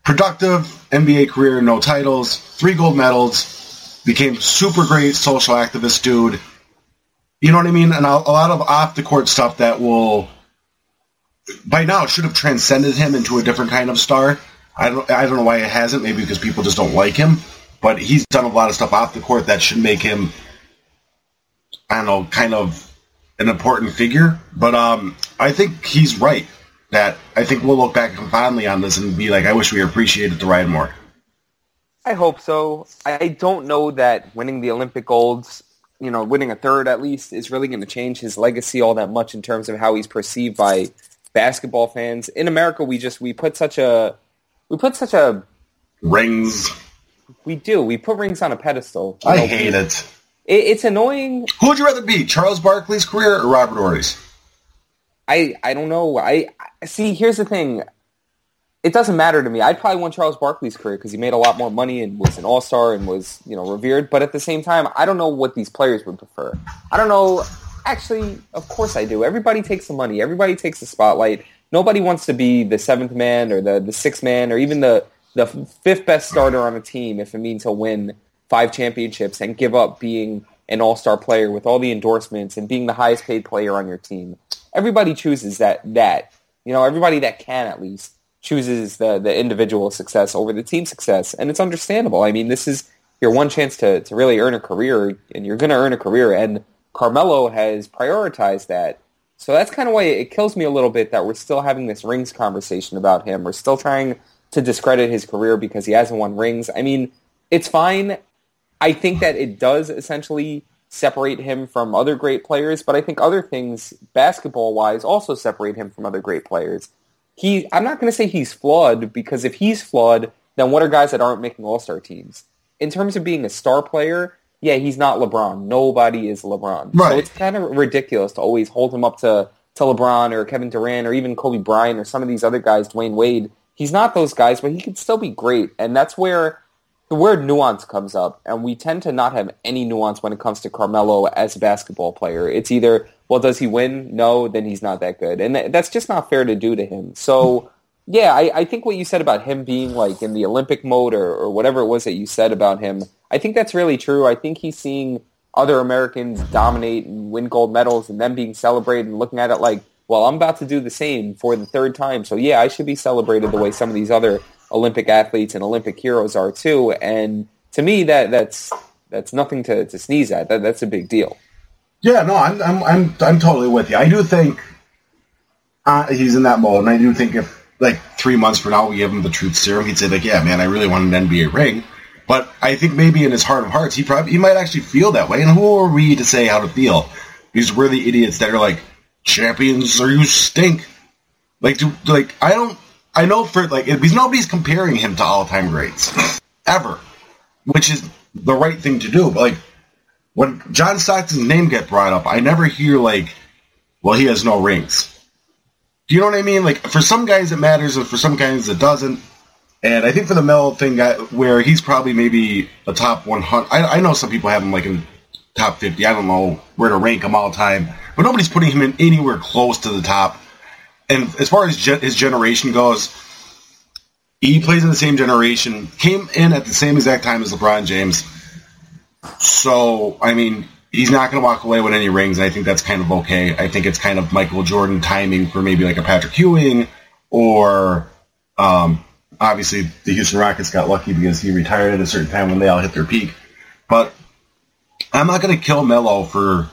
productive NBA career, no titles, three gold medals, became super great social activist dude. You know what I mean? And a, a lot of off the court stuff that will by now should have transcended him into a different kind of star. I don't I don't know why it hasn't. Maybe because people just don't like him. But he's done a lot of stuff off the court that should make him I don't know, kind of an important figure. But um, I think he's right. That I think we'll look back fondly on this and be like, I wish we appreciated the ride more. I hope so. I don't know that winning the Olympic golds, you know, winning a third at least, is really going to change his legacy all that much in terms of how he's perceived by basketball fans. In America, we just we put such a we put such a rings. We do. We put rings on a pedestal. I know, hate we, it. it. It's annoying. Who would you rather be, Charles Barkley's career or Robert Horry's? I I don't know. I see. Here's the thing. It doesn't matter to me. I'd probably want Charles Barkley's career because he made a lot more money and was an all star and was you know revered. But at the same time, I don't know what these players would prefer. I don't know. Actually, of course I do. Everybody takes the money. Everybody takes the spotlight. Nobody wants to be the seventh man or the the sixth man or even the the fifth best starter on a team if it means he'll win five championships and give up being an all-star player with all the endorsements and being the highest paid player on your team. Everybody chooses that that. You know, everybody that can at least chooses the the individual success over the team success, and it's understandable. I mean, this is your one chance to to really earn a career, and you're going to earn a career, and Carmelo has prioritized that. So that's kind of why it kills me a little bit that we're still having this rings conversation about him. We're still trying to discredit his career because he hasn't won rings. I mean, it's fine I think that it does essentially separate him from other great players, but I think other things, basketball-wise, also separate him from other great players. He, I'm not going to say he's flawed because if he's flawed, then what are guys that aren't making all-star teams? In terms of being a star player, yeah, he's not LeBron. Nobody is LeBron. Right. So it's kind of ridiculous to always hold him up to, to LeBron or Kevin Durant or even Kobe Bryant or some of these other guys, Dwyane Wade. He's not those guys, but he could still be great. And that's where the word nuance comes up, and we tend to not have any nuance when it comes to Carmelo as a basketball player. It's either, well, does he win? No, then he's not that good. And that's just not fair to do to him. So, yeah, I, I think what you said about him being like in the Olympic mode or, or whatever it was that you said about him, I think that's really true. I think he's seeing other Americans dominate and win gold medals and them being celebrated and looking at it like, well, I'm about to do the same for the third time. So, yeah, I should be celebrated the way some of these other Olympic athletes and Olympic heroes are too. And to me, that that's that's nothing to, to sneeze at. That, that's a big deal. Yeah, no, I'm I'm I'm, I'm totally with you. I do think uh, he's in that mode, and I do think if like three months from now we give him the truth serum, he'd say like, "Yeah, man, I really want an NBA ring." But I think maybe in his heart of hearts, he probably he might actually feel that way. And who are we to say how to feel? Because we're the idiots that are like, "Champions or you stink." Like, do like I don't I know for like because nobody's comparing him to all time greats ever, which is the right thing to do. But like when John Stockton's name get brought up, I never hear like, well, he has no rings. Do you know what I mean? Like for some guys it matters, and for some guys it doesn't. And I think for the Mel thing, where he's probably maybe a top 100. I, I know some people have him like in top 50. I don't know where to rank him all time, but nobody's putting him in anywhere close to the top and as far as ge- his generation goes, he plays in the same generation, came in at the same exact time as LeBron James. So, I mean, he's not going to walk away with any rings, and I think that's kind of okay. I think it's kind of Michael Jordan timing for maybe like a Patrick Ewing, or um, obviously the Houston Rockets got lucky because he retired at a certain time when they all hit their peak. But I'm not going to kill Melo for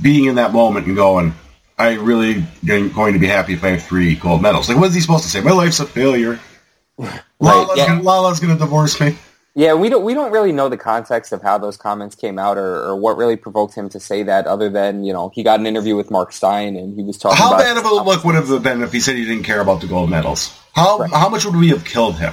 being in that moment and going, I really going to be happy if I have three gold medals. Like, what is he supposed to say? My life's a failure. Lala's, yeah. gonna, Lala's gonna divorce me. Yeah, we don't we don't really know the context of how those comments came out or, or what really provoked him to say that, other than you know he got an interview with Marc Stein and he was talking. About. How bad of a look would have been if he said he didn't care about the gold medals? How Right. how much would we have killed him?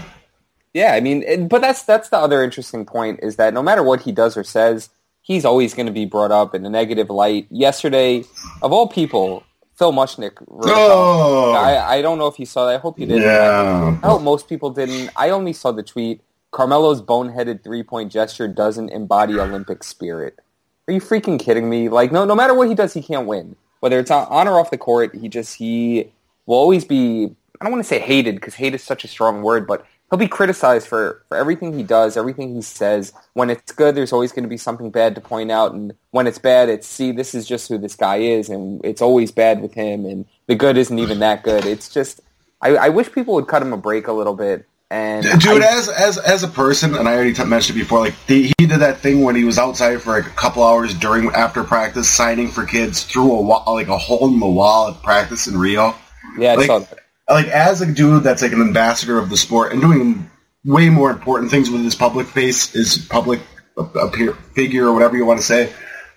Yeah, I mean, it- but that's that's the other interesting point is that no matter what he does or says, he's always going to be brought up in a negative light. Yesterday, of all people, Phil Mushnick. wrote Oh, I, I don't know if you saw that. I hope you did. yeah. I hope most people didn't. I only saw the tweet. Carmelo's boneheaded three-point gesture doesn't embody Olympic spirit. Are you freaking kidding me? Like, no, no matter what he does, he can't win. Whether it's on, on or off the court, he just he will always be. I don't want to say hated because hate is such a strong word, but he'll be criticized for for everything he does, everything he says. When it's good, there's always going to be something bad to point out, and when it's bad, it's see, this is just who this guy is, and it's always bad with him, and the good isn't even that good. It's just. I, I wish people would cut him a break a little bit. And Dude, I- as as as a person, and I already t- mentioned it before, like the, he did that thing when he was outside for like a couple hours during after practice, signing for kids through a wall, like a hole in the wall at practice in Rio. yeah, like-. Like as a dude that's like an ambassador of the sport and doing way more important things with his public face, his public appear, figure or whatever you want to say,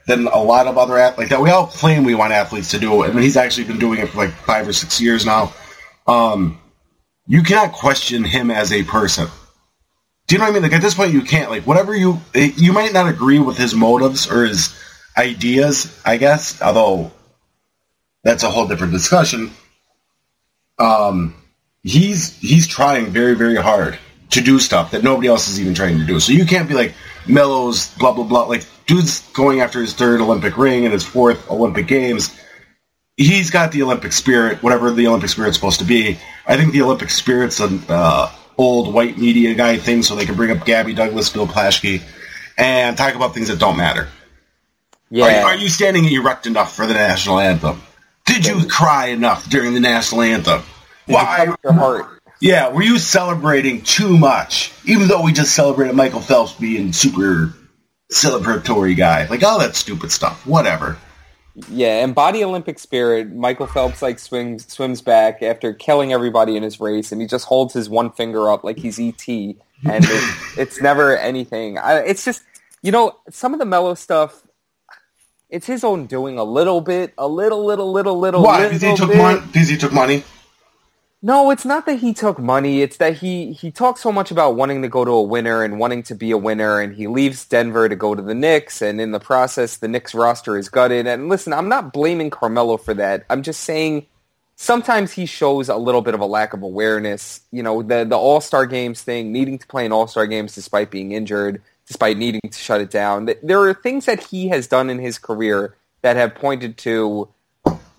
than a lot of other athletes. Like that we all claim we want athletes to do. I mean, he's actually been doing it for like five or six years now. Um, you cannot question him as a person. Do you know what I mean? Like at this point, you can't. Like whatever you you might not agree with his motives or his ideas, I guess. Although that's a whole different discussion. Um, he's he's trying very very hard to do stuff that nobody else is even trying to do. So you can't be like Melo's blah blah blah. Like dude's going after his third Olympic ring and his fourth Olympic games he's got the Olympic spirit, whatever the Olympic spirit's supposed to be. I think the Olympic spirit's an uh, old white media guy thing, so they can bring up Gabby Douglas, Bill Plaschke, and talk about things that don't matter. Yeah, Are, are you standing erect enough for the national anthem? Did you cry enough during the national anthem? Why? your heart? Yeah, were you celebrating too much? Even though we just celebrated Michael Phelps being super celebratory guy, like all that stupid stuff. Whatever. Yeah, embody Olympic spirit. Michael Phelps like swims swims back after killing everybody in his race, and he just holds his one finger up like he's ET, and it, it's never anything. I, it's just you know some of the Melo stuff. It's his own doing a little bit, a little, little, little, little. Why? Because he took money. Because he took money. No, it's not that he took money. It's that he he talks so much about wanting to go to a winner and wanting to be a winner, and he leaves Denver to go to the Knicks, and in the process, the Knicks roster is gutted. And listen, I'm not blaming Carmelo for that. I'm just saying sometimes he shows a little bit of a lack of awareness. You know, the the All Star Games thing, needing to play in All Star Games despite being injured, despite needing to shut it down. There are things that he has done in his career that have pointed to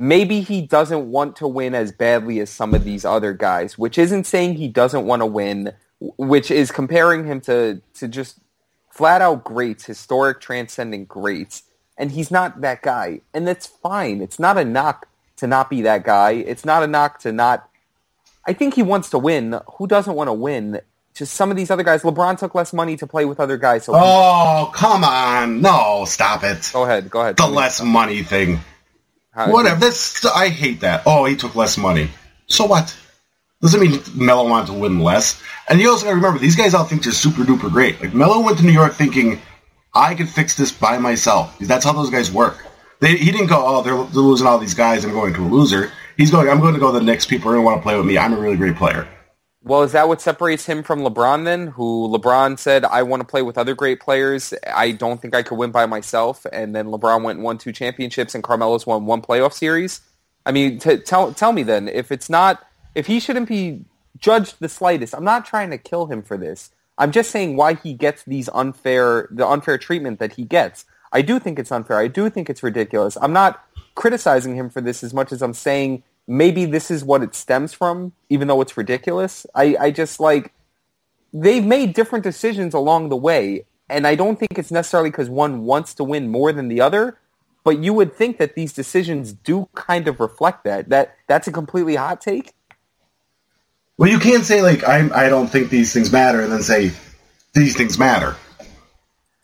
maybe he doesn't want to win as badly as some of these other guys, which isn't saying he doesn't want to win, which is comparing him to, to just flat out greats, historic, transcendent greats. And he's not that guy. And that's fine. It's not a knock to not be that guy. It's not a knock to not. I think he wants to win. Who doesn't want to win? Just some of these other guys. LeBron took less money to play with other guys. So he- Oh, come on. No, stop it. go ahead. Go ahead. The less money thing. Whatever. That's I hate that. Oh, he took less money. So what? Doesn't mean Melo wanted to win less. And you also got to remember, these guys all think they're super duper great. Like Melo went to New York thinking, I could fix this by myself. That's how those guys work. They, he didn't go, oh, they're, they're losing all these guys. I'm going to a loser. He's going, I'm going to go to the Knicks. People are going to want to play with me. I'm a really great player. Well, is that what separates him from LeBron then? Who LeBron said, I want to play with other great players. I don't think I could win by myself. And then LeBron went and won two championships and Carmelo's won one playoff series. I mean, t- tell, tell me then, if it's not, if he shouldn't be judged the slightest, I'm not trying to kill him for this. I'm just saying why he gets these unfair, the unfair treatment that he gets. I do think it's unfair. I do think it's ridiculous. I'm not criticizing him for this as much as I'm saying maybe this is what it stems from, even though it's ridiculous. I, I just like they've made different decisions along the way, and I don't think it's necessarily because one wants to win more than the other. But you would think that these decisions do kind of reflect that. That that's a completely hot take. Well, you can't say, like, I, I don't think these things matter and then say, these things matter.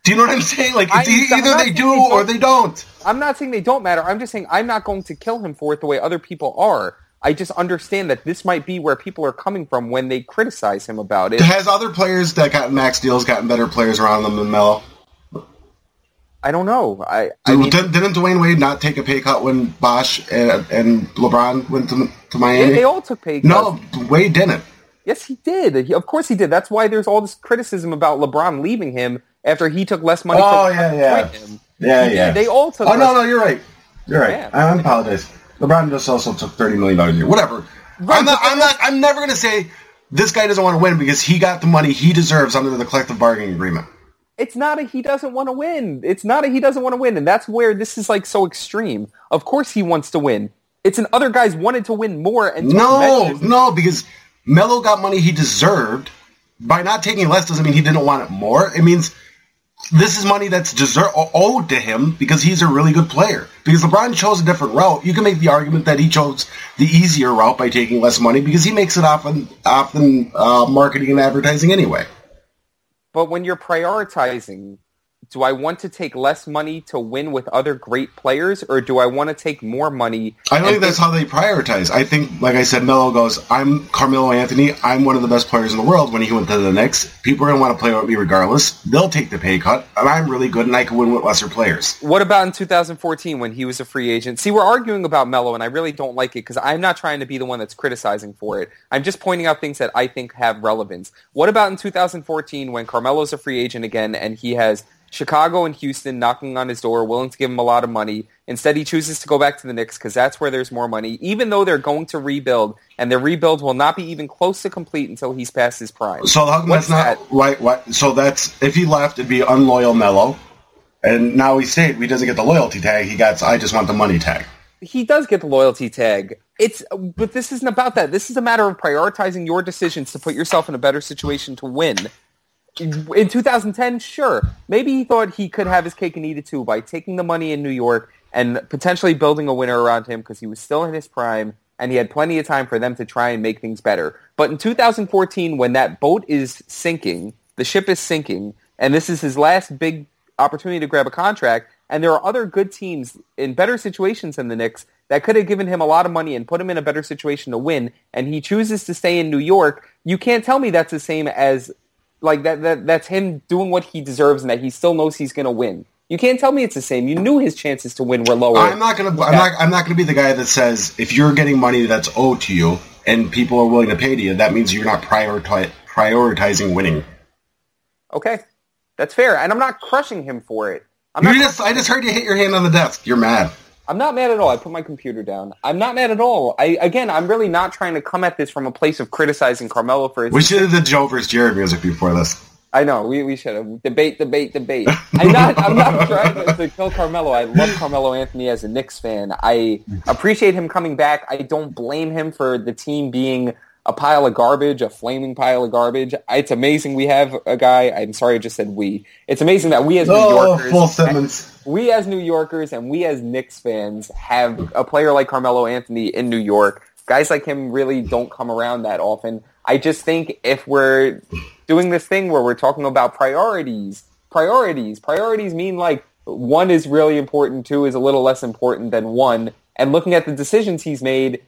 Do you know what I'm saying? Like, I- either they do they or they don't. I'm not saying they don't matter. I'm just saying I'm not going to kill him for it the way other people are. I just understand that this might be where people are coming from when they criticize him about it. Has other players that got max deals gotten better players around them than Melo? I don't know. I, I mean, didn't, didn't Dwyane Wade not take a pay cut when Bosh and, and LeBron went to, to Miami? they, they all took pay cuts. no, Wade didn't. Yes, he did. He, of course he did. That's why there's all this criticism about LeBron leaving him after he took less money. Oh, from yeah, yeah. Him. Yeah, He yeah. They all took. Oh no, no, you're right. You're right. Yeah. I apologize. LeBron just also took thirty million dollars a year. Whatever. Right, I'm not. I'm not. I'm never gonna say this guy doesn't want to win because he got the money he deserves under the collective bargaining agreement. It's not a he doesn't want to win. It's not a he doesn't want to win, and that's where this is like so extreme. Of course he wants to win. It's an other guys wanted to win more and No, no, because Melo got money he deserved. By not taking less doesn't mean he didn't want it more. It means this is money that's deserved owed to him because he's a really good player. Because LeBron chose a different route. You can make the argument that he chose the easier route by taking less money because he makes it often often uh, marketing and advertising anyway. But when you're prioritizing, do I want to take less money to win with other great players, or do I want to take more money? I don't think that's how they prioritize. I think, like I said, Melo goes, I'm Carmelo Anthony. I'm one of the best players in the world. When he went to the Knicks, people are going to want to play with me regardless. They'll take the pay cut, and I'm really good, and I can win with lesser players. What about in 2014 when he was a free agent? See, we're arguing about Melo, and I really don't like it because I'm not trying to be the one that's criticizing for it. I'm just pointing out things that I think have relevance. What about in 2014 when Carmelo's a free agent again and he has Chicago and Houston knocking on his door, willing to give him a lot of money? Instead, he chooses to go back to the Knicks because that's where there's more money, even though they're going to rebuild, and their rebuild will not be even close to complete until he's past his prime. So how come What's that's not why? So that's if he left, it'd be unloyal Melo, and now he stayed. He doesn't get the loyalty tag. He gets I just want the money tag. he does get the loyalty tag. It's but this isn't about that. This is a matter of prioritizing your decisions to put yourself in a better situation to win. In 2010, sure, maybe he thought he could have his cake and eat it too by taking the money in New York and potentially building a winner around him because he was still in his prime and he had plenty of time for them to try and make things better. But in 2014, when that boat is sinking, the ship is sinking, and this is his last big opportunity to grab a contract, and there are other good teams in better situations than the Knicks that could have given him a lot of money and put him in a better situation to win, and he chooses to stay in New York, you can't tell me that's the same as like that, that that's him doing what he deserves and that he still knows he's going to win. You can't tell me it's the same. You knew his chances to win were lower. I'm not gonna. I'm not. I'm not gonna be the guy that says if you're getting money that's owed to you and people are willing to pay to you, that means you're not prioritize, prioritizing winning. Okay, that's fair, and I'm not crushing him for it. I'm You just. I just heard you hit your hand on the desk. You're mad. I'm not mad at all. I put my computer down. I'm not mad at all. I again, I'm really not trying to come at this from a place of criticizing Carmelo for his. We should have did Joe versus Jared music before this. I know we, we should have debate, debate, debate. I'm not I'm not trying to, to kill Carmelo. I love Carmelo Anthony as a Knicks fan. I appreciate him coming back. I don't blame him for the team being a pile of garbage, a flaming pile of garbage. It's amazing we have a guy. I'm sorry, I just said we. It's amazing that we as New Oh, Yorkers, Simmons. we as New Yorkers and we as Knicks fans have a player like Carmelo Anthony in New York. Guys like him really don't come around that often. I just think if we're doing this thing where we're talking about priorities, priorities, priorities mean like one is really important, two is a little less important than one, and looking at the decisions he's made,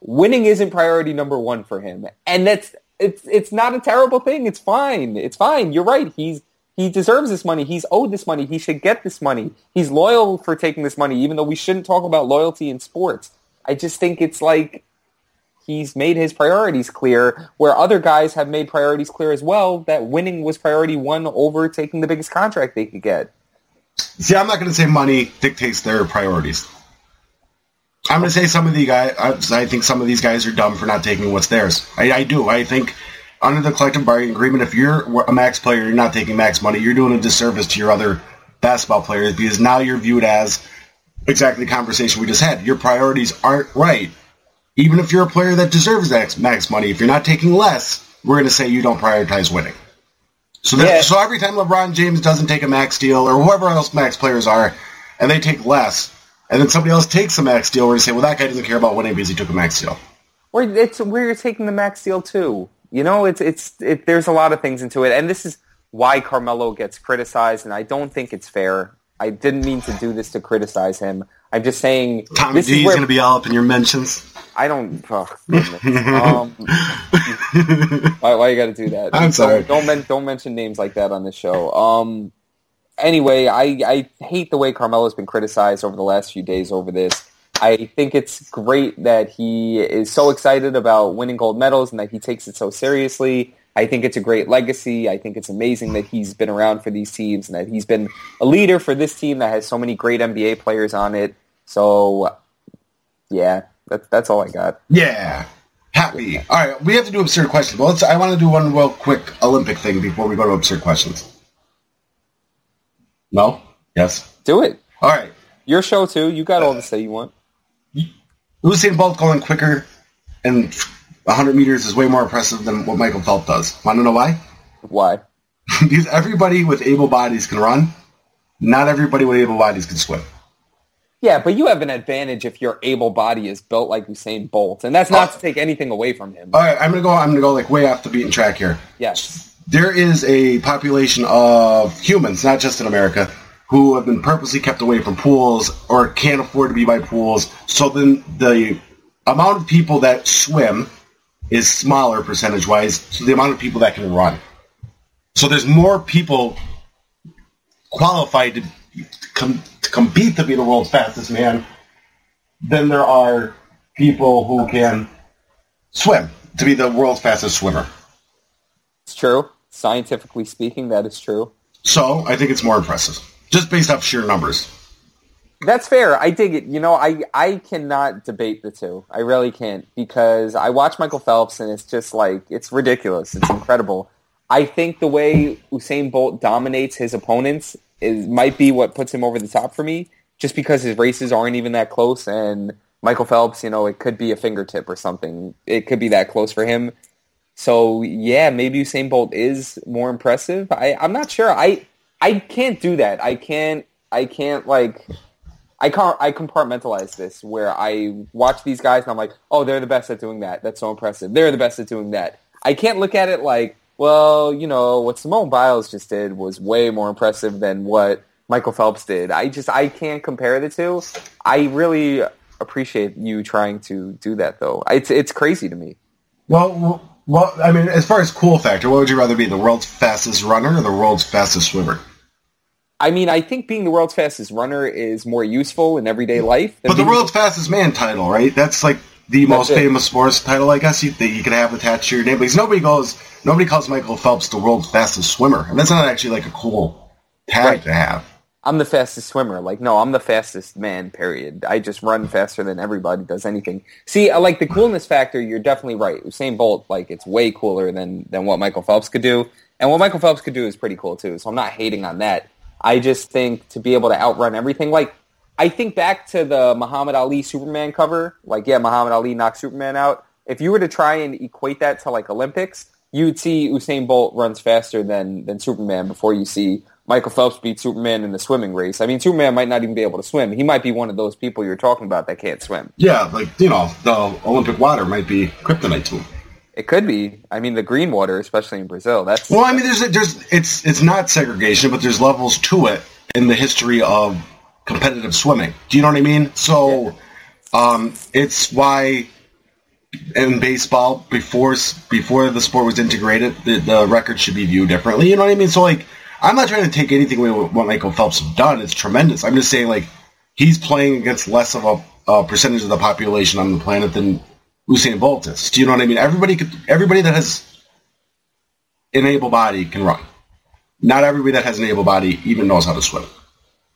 winning isn't priority number one for him. And that's it's it's not a terrible thing. It's fine. It's fine. You're right. He's he deserves this money. He's owed this money. He should get this money. He's loyal for taking this money, even though we shouldn't talk about loyalty in sports. I just think it's like he's made his priorities clear, where other guys have made priorities clear as well, that winning was priority one over taking the biggest contract they could get. See, I'm not going to say money dictates their priorities. I'm going to say some of the guys. I, uh, I think some of these guys are dumb for not taking what's theirs. I, I do. I think under the collective bargaining agreement, if you're a max player, you're not taking max money. You're doing a disservice to your other basketball players because now you're viewed as exactly the conversation we just had. Your priorities aren't right. Even if you're a player that deserves max, max money, if you're not taking less, we're going to say you don't prioritize winning. So that, Yeah. so every time LeBron James doesn't take a max deal or whoever else max players are, and they take less, and then somebody else takes a max deal, we're going to say, well, that guy doesn't care about winning because he took a max deal. Or it's where you're taking the max deal too. You know, it's it's it, there's a lot of things into it, and this is why Carmelo gets criticized, and I don't think it's fair. I didn't mean to do this to criticize him. I'm just saying Tommy this D is is going to be all up in your mentions. I don't. Oh, um, why, why you got to do that? I'm sorry. Don't, don't, men, don't mention names like that on the show. Um. Anyway, I I hate the way Carmelo's been criticized over the last few days over this. I think it's great that he is so excited about winning gold medals and that he takes it so seriously. I think it's a great legacy. I think it's amazing that he's been around for these teams and that he's been a leader for this team that has so many great NBA players on it. So, yeah, that's that's all I got. Yeah. Happy. All right, we have to do absurd questions. Well, let's, I want to do one real quick Olympic thing before we go to absurd questions. No? Yes? Do it. All right. Your show too. You got all the say you want. Usain Bolt going quicker and 100 meters is way more impressive than what Michael Phelps does. Want to know why? Why? because everybody with able bodies can run. Not everybody with able bodies can swim. Yeah, but you have an advantage if your able body is built like Usain Bolt, and that's not Oh. to take anything away from him. All right, I'm gonna go. I'm gonna go like way off the beaten track here. Yes. There is a population of humans, not just in America, who have been purposely kept away from pools or can't afford to be by pools. So then the amount of people that swim is smaller percentage wise to the amount of people that can run. So there's more people qualified to, com- to compete to be the world's fastest man than there are people who can swim to be the world's fastest swimmer. It's true. Scientifically speaking, that is true. So I think it's more impressive, just based off sheer numbers. That's fair. I dig it. You know, I, I cannot debate the two. I really can't because I watch Michael Phelps and it's just like, it's ridiculous. It's incredible. I think the way Usain Bolt dominates his opponents is might be what puts him over the top for me just because his races aren't even that close and Michael Phelps, you know, it could be a fingertip or something. It could be that close for him. So yeah, maybe Usain Bolt is more impressive. I, I'm not sure. I I can't do that. I can't I can't like I can't I compartmentalize this where I watch these guys and I'm like, oh, they're the best at doing that. That's so impressive. They're the best at doing that. I can't look at it like, well, you know, what Simone Biles just did was way more impressive than what Michael Phelps did. I just I can't compare the two. I really appreciate you trying to do that though. It's it's crazy to me. Well, well, I mean, as far as cool factor, what would you rather be, the world's fastest runner or the world's fastest swimmer? I mean, I think being the world's fastest runner is more useful in everyday life. than But the being- world's fastest man title, right? That's like the That's most it. famous sports title, I guess, you, that you could have attached to your name. Because nobody goes, nobody calls Michael Phelps the world's fastest swimmer, and that's not actually like a cool tag Right. to have. I'm the fastest swimmer. Like, no, I'm the fastest man, period. I just run faster than everybody does anything. See, I like the coolness factor, you're definitely right. Usain Bolt, like, it's way cooler than, than what Michael Phelps could do. And what Michael Phelps could do is pretty cool, too. So I'm not hating on that. I just think to be able to outrun everything, like, I think back to the Muhammad Ali Superman cover. Like, yeah, Muhammad Ali knocked Superman out. If you were to try and equate that to, like, Olympics, you'd see Usain Bolt runs faster than, than Superman before you see Michael Phelps beat Superman in the swimming race. I mean, Superman might not even be able to swim. He might be one of those people you're talking about that can't swim. Yeah, like, you know, the Olympic water might be kryptonite to him. It could be. I mean, the green water, especially in Brazil, that's Well, I mean, there's there's it's it's not segregation, but there's levels to it in the history of competitive swimming. Do you know what I mean? So, um, it's why in baseball before before the sport was integrated, the, the record should be viewed differently. You know what I mean? So, like, I'm not trying to take anything away with what Michael Phelps has done. It's tremendous. I'm just saying, like, he's playing against less of a, a percentage of the population on the planet than Usain Bolt is. Do you know what I mean? Everybody could, everybody that has an able body can run. Not everybody that has an able body even knows how to swim.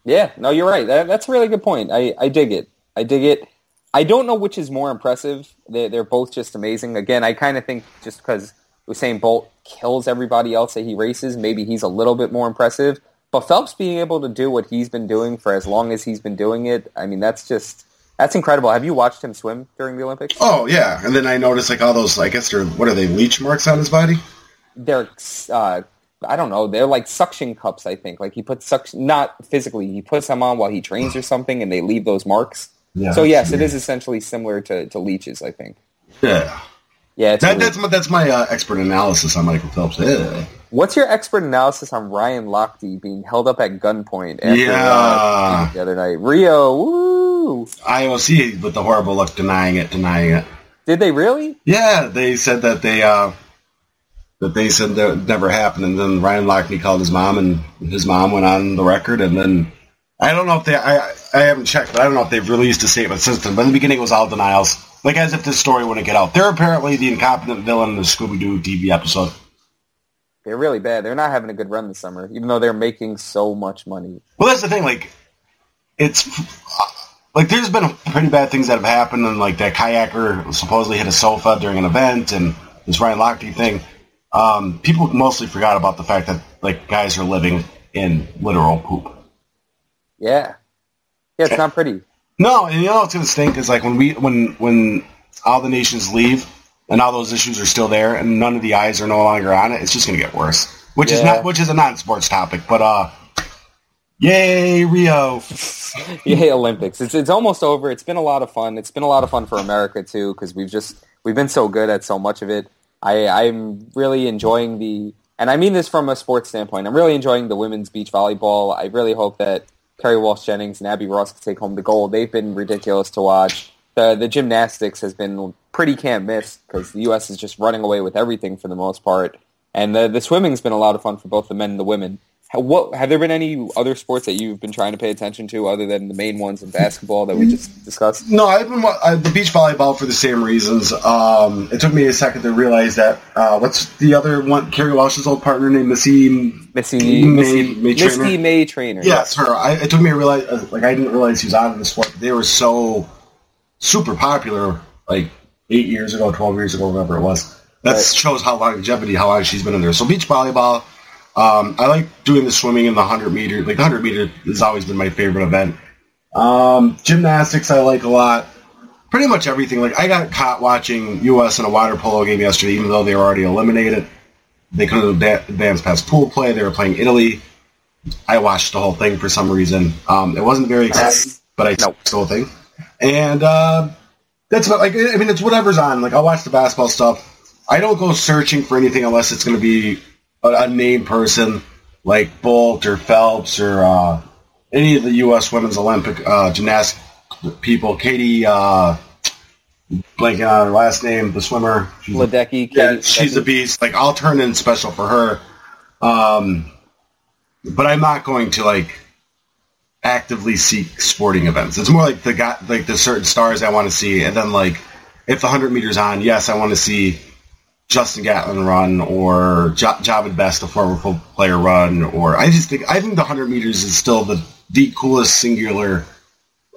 Yeah, no, you're right. That, that's a really good point. I, I dig it. I dig it. I don't know which is more impressive. They're, they're both just amazing. Again, I kind of think just because Usain Bolt kills everybody else that he races, maybe he's a little bit more impressive. But Phelps being able to do what he's been doing for as long as he's been doing it, I mean, that's just that's incredible. Have you watched him swim during the Olympics? Oh yeah, and then I noticed like all those. I guess they're what are they leech marks on his body? they're uh, I don't know. They're like suction cups. I think like he puts suction not physically. He puts them on while he trains or something, and they leave those marks. Yeah, so yes, it weird. essentially similar to, to leeches. I think. Yeah. Yeah, That, that's my that's my uh, expert analysis on Michael Phelps. What's your expert analysis on Ryan Lochte being held up at gunpoint after Yeah. uh, the other night? Rio, woo! IOC with the horrible look denying it, denying it. Did they really? Yeah, they said that they uh, that they said that it never happened, and then Ryan Lochte called his mom, and his mom went on the record, and then I don't know if they I I haven't checked, but I don't know if they've released a statement since then. But in the beginning, it was all denials, like as if this story wouldn't get out. They're apparently the incompetent villain in the Scooby Doo TV episode. They're really bad. They're not having a good run this summer, even though they're making so much money. Well, that's the thing. Like, it's like there's been pretty bad things that have happened, and like that kayaker supposedly hit a sofa during an event, and this Ryan Lochte thing. Um, people mostly forgot about the fact that like guys are living in literal poop. Yeah. Yeah, it's not pretty. No, and you know what's gonna stink is like when we when when all the nations leave and all those issues are still there and none of the eyes are no longer on it. It's just gonna get worse. Which is not which is a non-sports topic, but uh, yay Rio. Yeah, Olympics. It's it's almost over. It's been a lot of fun. It's been a lot of fun for America too because we've just we've been so good at so much of it. I I'm really enjoying the and I mean this from a sports standpoint. I'm really enjoying the women's beach volleyball. I really hope that Kerry Walsh Jennings and Abby Ross can take home the gold. They've been ridiculous to watch. The the gymnastics has been pretty can't miss because the U.S. is just running away with everything for the most part. And the the swimming's been a lot of fun for both the men and the women. Ha- What have there been any other sports that you've been trying to pay attention to other than the main ones in basketball that we just discussed? No, I've been uh, the beach volleyball for the same reasons. Um, it took me a second to realize that. Uh, what's the other one? Kerry Walsh's old partner named Missy. Missy May- Missy, May-Treanor? May Trainer. Yes, her. I, it took me to realize, uh, like, I didn't realize she was out of the sport. They were so super popular, like eight years ago, twelve years ago, whatever it was. That Right. shows how longevity, how long she's been in there. So beach volleyball. Um, I like doing the swimming in the hundred meter. Like the hundred meter has always been my favorite event. Um, gymnastics I like a lot. Pretty much everything. Like I got caught watching U.S. in a water polo game yesterday, even though they were already eliminated. They couldn't adva- advance past pool play. They were playing Italy. I watched the whole thing for some reason. Um, it wasn't very exciting, but I watched the whole thing. And uh, that's about like I mean it's whatever's on. Like I'll watch the basketball stuff. I don't go searching for anything unless it's going to be a, a named person like Bolt or Phelps or uh, any of the U.S. Women's Olympic uh, people. Katie, uh, blanking on her last name, the swimmer. She's a- Ledecky. yeah, she's a beast. Like I'll turn in special for her. Um, but I'm not going to like actively seek sporting events. It's more like the guy, like the certain stars I want to see, and then like if the hundred meters on, yes, I want to see Justin Gatlin run or jo- Javid Best, a former player run, or I just think I think the hundred meters is still the the coolest singular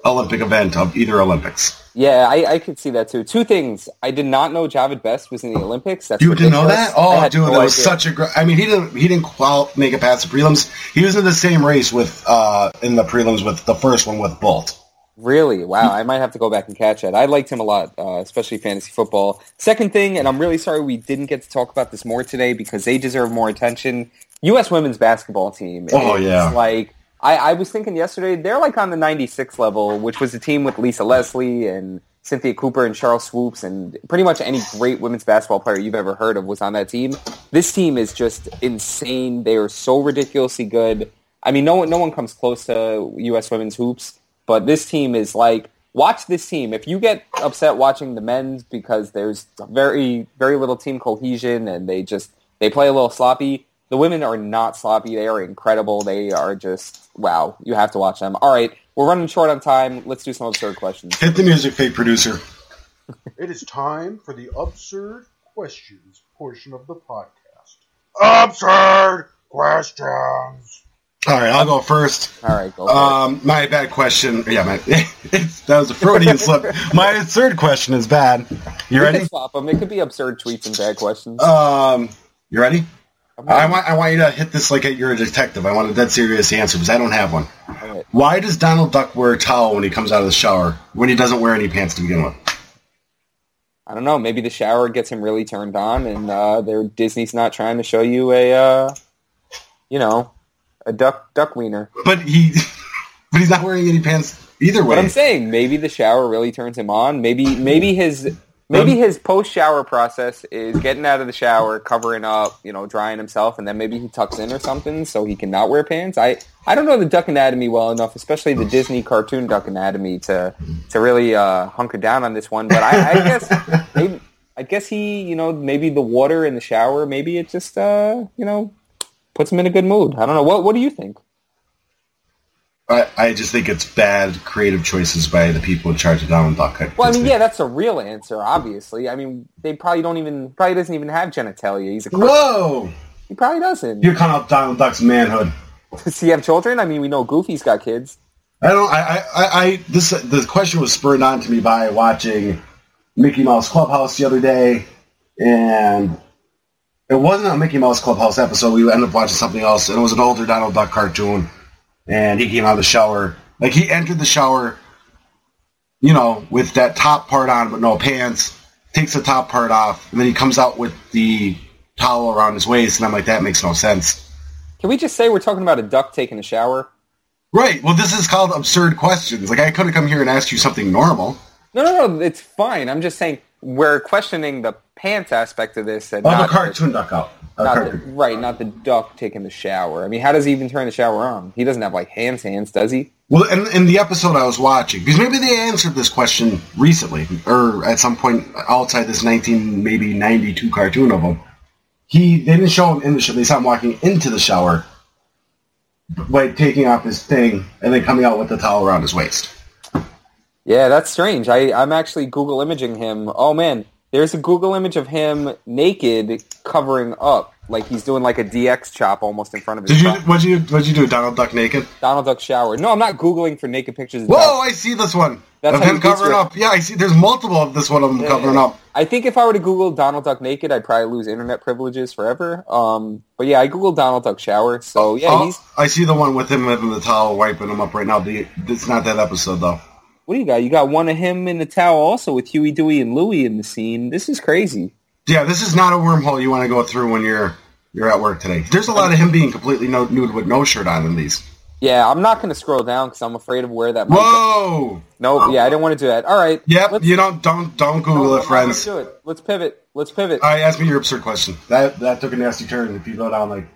Olympic event of either Olympics. Yeah, I, I could see that too. Two things. I did not know Javid Best was in the Olympics. That's You didn't know that? Oh, dude, no that was such a great. I mean, he didn't he didn't qual- make it past the prelims. He was in the same race with uh in the prelims with the first one with Bolt. Really? Wow. I might have to go back and catch that. I liked him a lot, uh, especially fantasy football. Second thing, and I'm really sorry we didn't get to talk about this more today because they deserve more attention. U.S. women's basketball team. Oh, yeah. Like, I, I was thinking yesterday, they're like on the 96 level, which was a team with Lisa Leslie and Cynthia Cooper and Charles Swoopes and pretty much any great women's basketball player you've ever heard of was on that team. This team is just insane. They are so ridiculously good. I mean, no one, no one comes close to U.S. women's hoops, but this team is like, watch this team. If you get upset watching the men's because there's very, very little team cohesion and they just, they play a little sloppy, the women are not sloppy. They are incredible. They are just, wow, you have to watch them. All right, we're running short on time. Let's do some absurd questions. Hit the music, fake producer. It is time for the absurd questions portion of the podcast. Absurd questions. All right, I'll go first. All right, go. Um, my bad question. Yeah, my it's, that was a Freudian slip. My third question is bad. You ready? swap them. It could be absurd tweets and bad questions. Um, you ready? I'm I want I want you to hit this like you're a detective. I want a dead serious answer because I don't have one. All right. Why does Donald Duck wear a towel when he comes out of the shower when he doesn't wear any pants to begin with? I don't know. Maybe the shower gets him really turned on, and uh, Disney's not trying to show you a, uh, you know, a duck duck wiener. But he, but he's not wearing any pants either But way. I'm saying maybe the shower really turns him on. Maybe maybe his Maybe Um, his post shower process is getting out of the shower, covering up, you know, drying himself, and then maybe he tucks in or something so he can not wear pants. I, I don't know the Duck Anatomy well enough, especially the Disney cartoon Duck Anatomy, to to really uh, hunker down on this one. But I, I guess maybe I guess he, you know, maybe the water in the shower, maybe it just, uh, you know, puts him in a good mood. I don't know. What What do you think? I, I just think it's bad creative choices by the people in charge of Donald Duck. Well, I mean, yeah, that's a real answer. Obviously, I mean, they probably don't even probably doesn't even have genitalia. He's a cartoon. Whoa! he probably doesn't. You're calling out Donald Duck's manhood. Does he have children? I mean, we know Goofy's got kids. I don't. I, I, I, I this the question was spurred on to me by watching Mickey Mouse Clubhouse the other day, and it wasn't a Mickey Mouse Clubhouse episode. We ended up watching something else, and it was an older Donald Duck cartoon. And he came out of the shower, like he entered the shower, you know, with that top part on but no pants. Takes the top part off, and then he comes out with the towel around his waist, and I'm like, that makes no sense. Can we just say we're talking about a duck taking a shower? Right. Well, this is called absurd questions. Like I could have come here and asked you something normal. No, no, no. It's fine. I'm just saying we're questioning the pants aspect of this, and Oh, not the cartoon duck out. Not the, right, not the duck taking the shower. I mean, how does he even turn the shower on? He doesn't have like hands, hands, does he? Well, in, in the episode I was watching, because maybe they answered this question recently, or at some point outside this 19, maybe 92 cartoon of him. He, they didn't show him in the shower. They saw him walking into the shower, like taking off his thing, and then coming out with the towel around his waist. Yeah, that's strange. I, I'm actually Google imaging him. Oh man, there's a Google image of him naked, covering up, like he's doing like a DX chop almost in front of his. Did you? What'd you? What'd you do? Donald Duck naked? Donald Duck shower? No, I'm not Googling for naked pictures. of Whoa! I see this one That's of him covering up. Yeah, I see. There's multiple of this one of him covering up. I think if I were to Google Donald Duck naked, I'd probably lose internet privileges forever. Um, but yeah, I googled Donald Duck shower, so yeah, Oh, he's. I see the one with him in the towel wiping him up right now. The, it's not that episode though. What do you got? You got one of him in the towel, also with Huey, Dewey, and Louie in the scene. This is crazy. Yeah, this is not a wormhole you want to go through when you're you're at work today. There's a lot of him being completely no, nude with no shirt on in these. Yeah, I'm not going to scroll down because I'm afraid of where that. Whoa! Nope. Yeah, I didn't want to do that. All right. Yep, you don't don't don't Google no, it, friends. Let's do it. Let's pivot. Let's pivot. All right, ask me your absurd question. That that took a nasty turn. If you go down like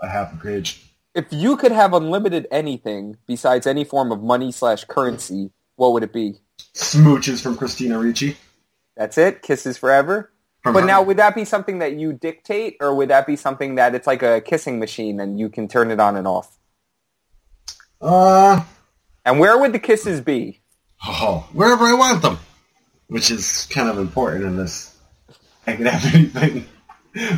a half a page, If you could have unlimited anything besides any form of money slash currency, what would it be? smooches from Christina Ricci. That's it. Kisses forever. From But her. now, would that be something that you dictate, or would that be something that it's like a kissing machine and you can turn it on and off? uh, And where would the kisses be? oh, wherever I want them, which is kind of important in this. I could have anything.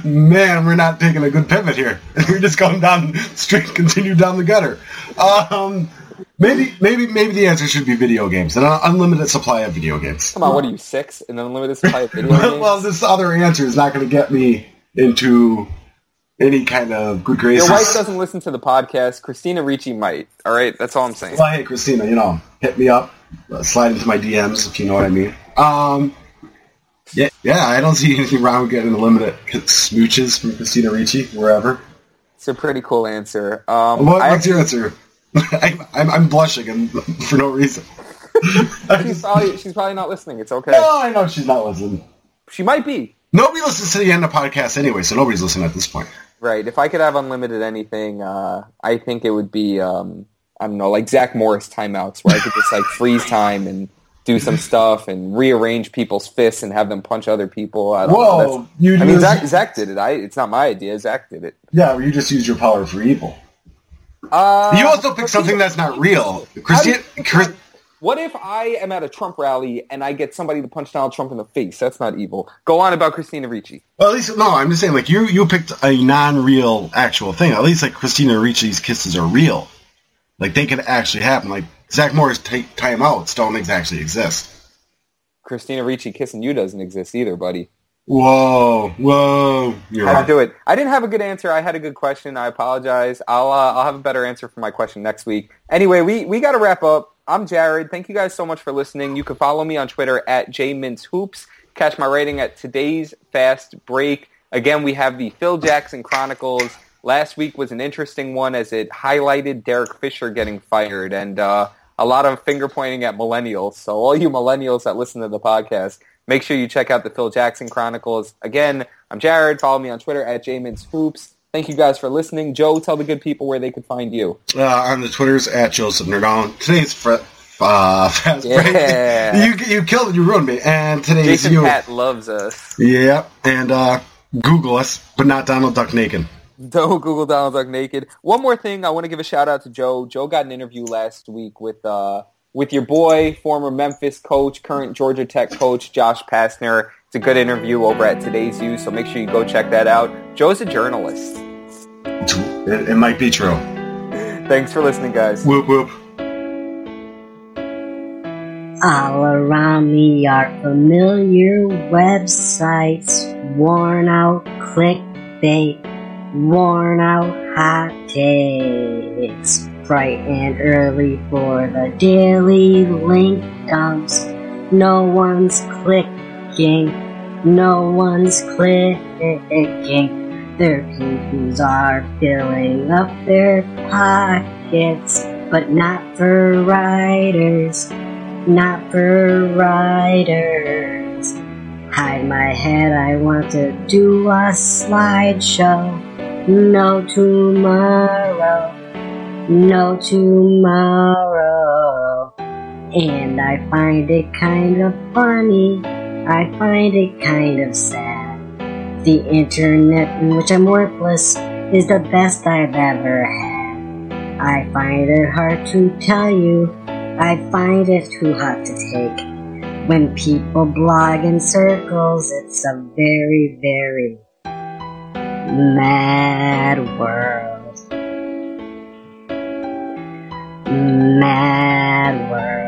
Man, we're not taking a good pivot here. we're just going down straight, continue down the gutter. Um, maybe, maybe, maybe the answer should be video games, an unlimited supply of video games. Come on, what are you six? An unlimited supply of video well, games? well, this other answer is not going to get me into any kind of good graces. Your wife doesn't listen to the podcast. Christina Ricci might. All right, that's all I'm saying. Well, hey, Christina, you know, hit me up, uh, slide into my DMs if you know what I mean. Um, yeah, yeah, I don't see anything wrong with getting unlimited smooches from Christina Ricci wherever. It's a pretty cool answer. Um, What, what's your answer? I'm, I'm, I'm blushing and for no reason. She's probably she's probably not listening. It's okay. no, I know she's not listening. She might be. Nobody listens to the end of podcasts anyway, so nobody's listening at this point. Right. If I could have unlimited anything, uh, I think it would be um, I don't know, like Zach Morris timeouts, where I could just like freeze time and do some stuff and rearrange people's fists and have them punch other people. I don't know. Whoa, That's- you I mean, Zach, Zach did it. I, it's not my idea. Zach did it. Yeah, well, you just use your power for evil. Uh, You also pick something that's not real. Christina, Chris, What if I am at a Trump rally and I get somebody to punch Donald Trump in the face? That's not evil. Go on about Christina Ricci. Well, at least no. I'm just saying, like you, you picked a non-real actual thing. At least like Christina Ricci's kisses are real. Like they could actually happen. Like Zach Morris take timeouts don't actually exist. Christina Ricci kissing you doesn't exist either, buddy. Whoa, whoa! You're How to right. do it. I didn't have a good answer. I had a good question. I apologize. I'll uh, I'll have a better answer for my question next week. Anyway, we we got to wrap up. I'm Jared. Thank you guys so much for listening. You can follow me on Twitter at jmintzhoops. Catch my rating at today's fast break. Again, we have the Phil Jackson Chronicles. Last week was an interesting one as it highlighted Derek Fisher getting fired and uh, a lot of finger pointing at millennials. So all you millennials that listen to the podcast, Make sure you check out the Phil Jackson Chronicles. Again, I'm Jared. Follow me on Twitter at Hoops. Thank you guys for listening. Joe, tell the good people where they could find you. Uh, on the Twitters at Joseph Nerdon. Today's fr- uh, fast Yeah. break. You you killed it. You ruined me. And today's Jason you. Pat loves us. Yep. And uh, Google us, but not Donald Duck naked. Don't Google Donald Duck naked. One more thing, I want to give a shout out to Joe. Joe got an interview last week with uh, with your boy, former Memphis coach, current Georgia Tech coach, Josh Pastner. It's a good interview over at Today's You, so make sure you go check that out. Joe's a journalist. It, it might be true. Thanks for listening, guys. Whoop whoop. All around me are familiar websites, worn out clickbait, worn out hot takes. Bright and early for the daily link dumps. No one's clicking, no one's clicking. Their pages are filling up their pockets, but not for writers not for writers. Hide my head, I want to do a slideshow. No tomorrow, no tomorrow. And I find it kind of funny, I find it kind of sad. The internet in which I'm worthless is the best I've ever had. I find it hard to tell you I find it too hot to take. When people blog in circles, it's a very, very Mad World.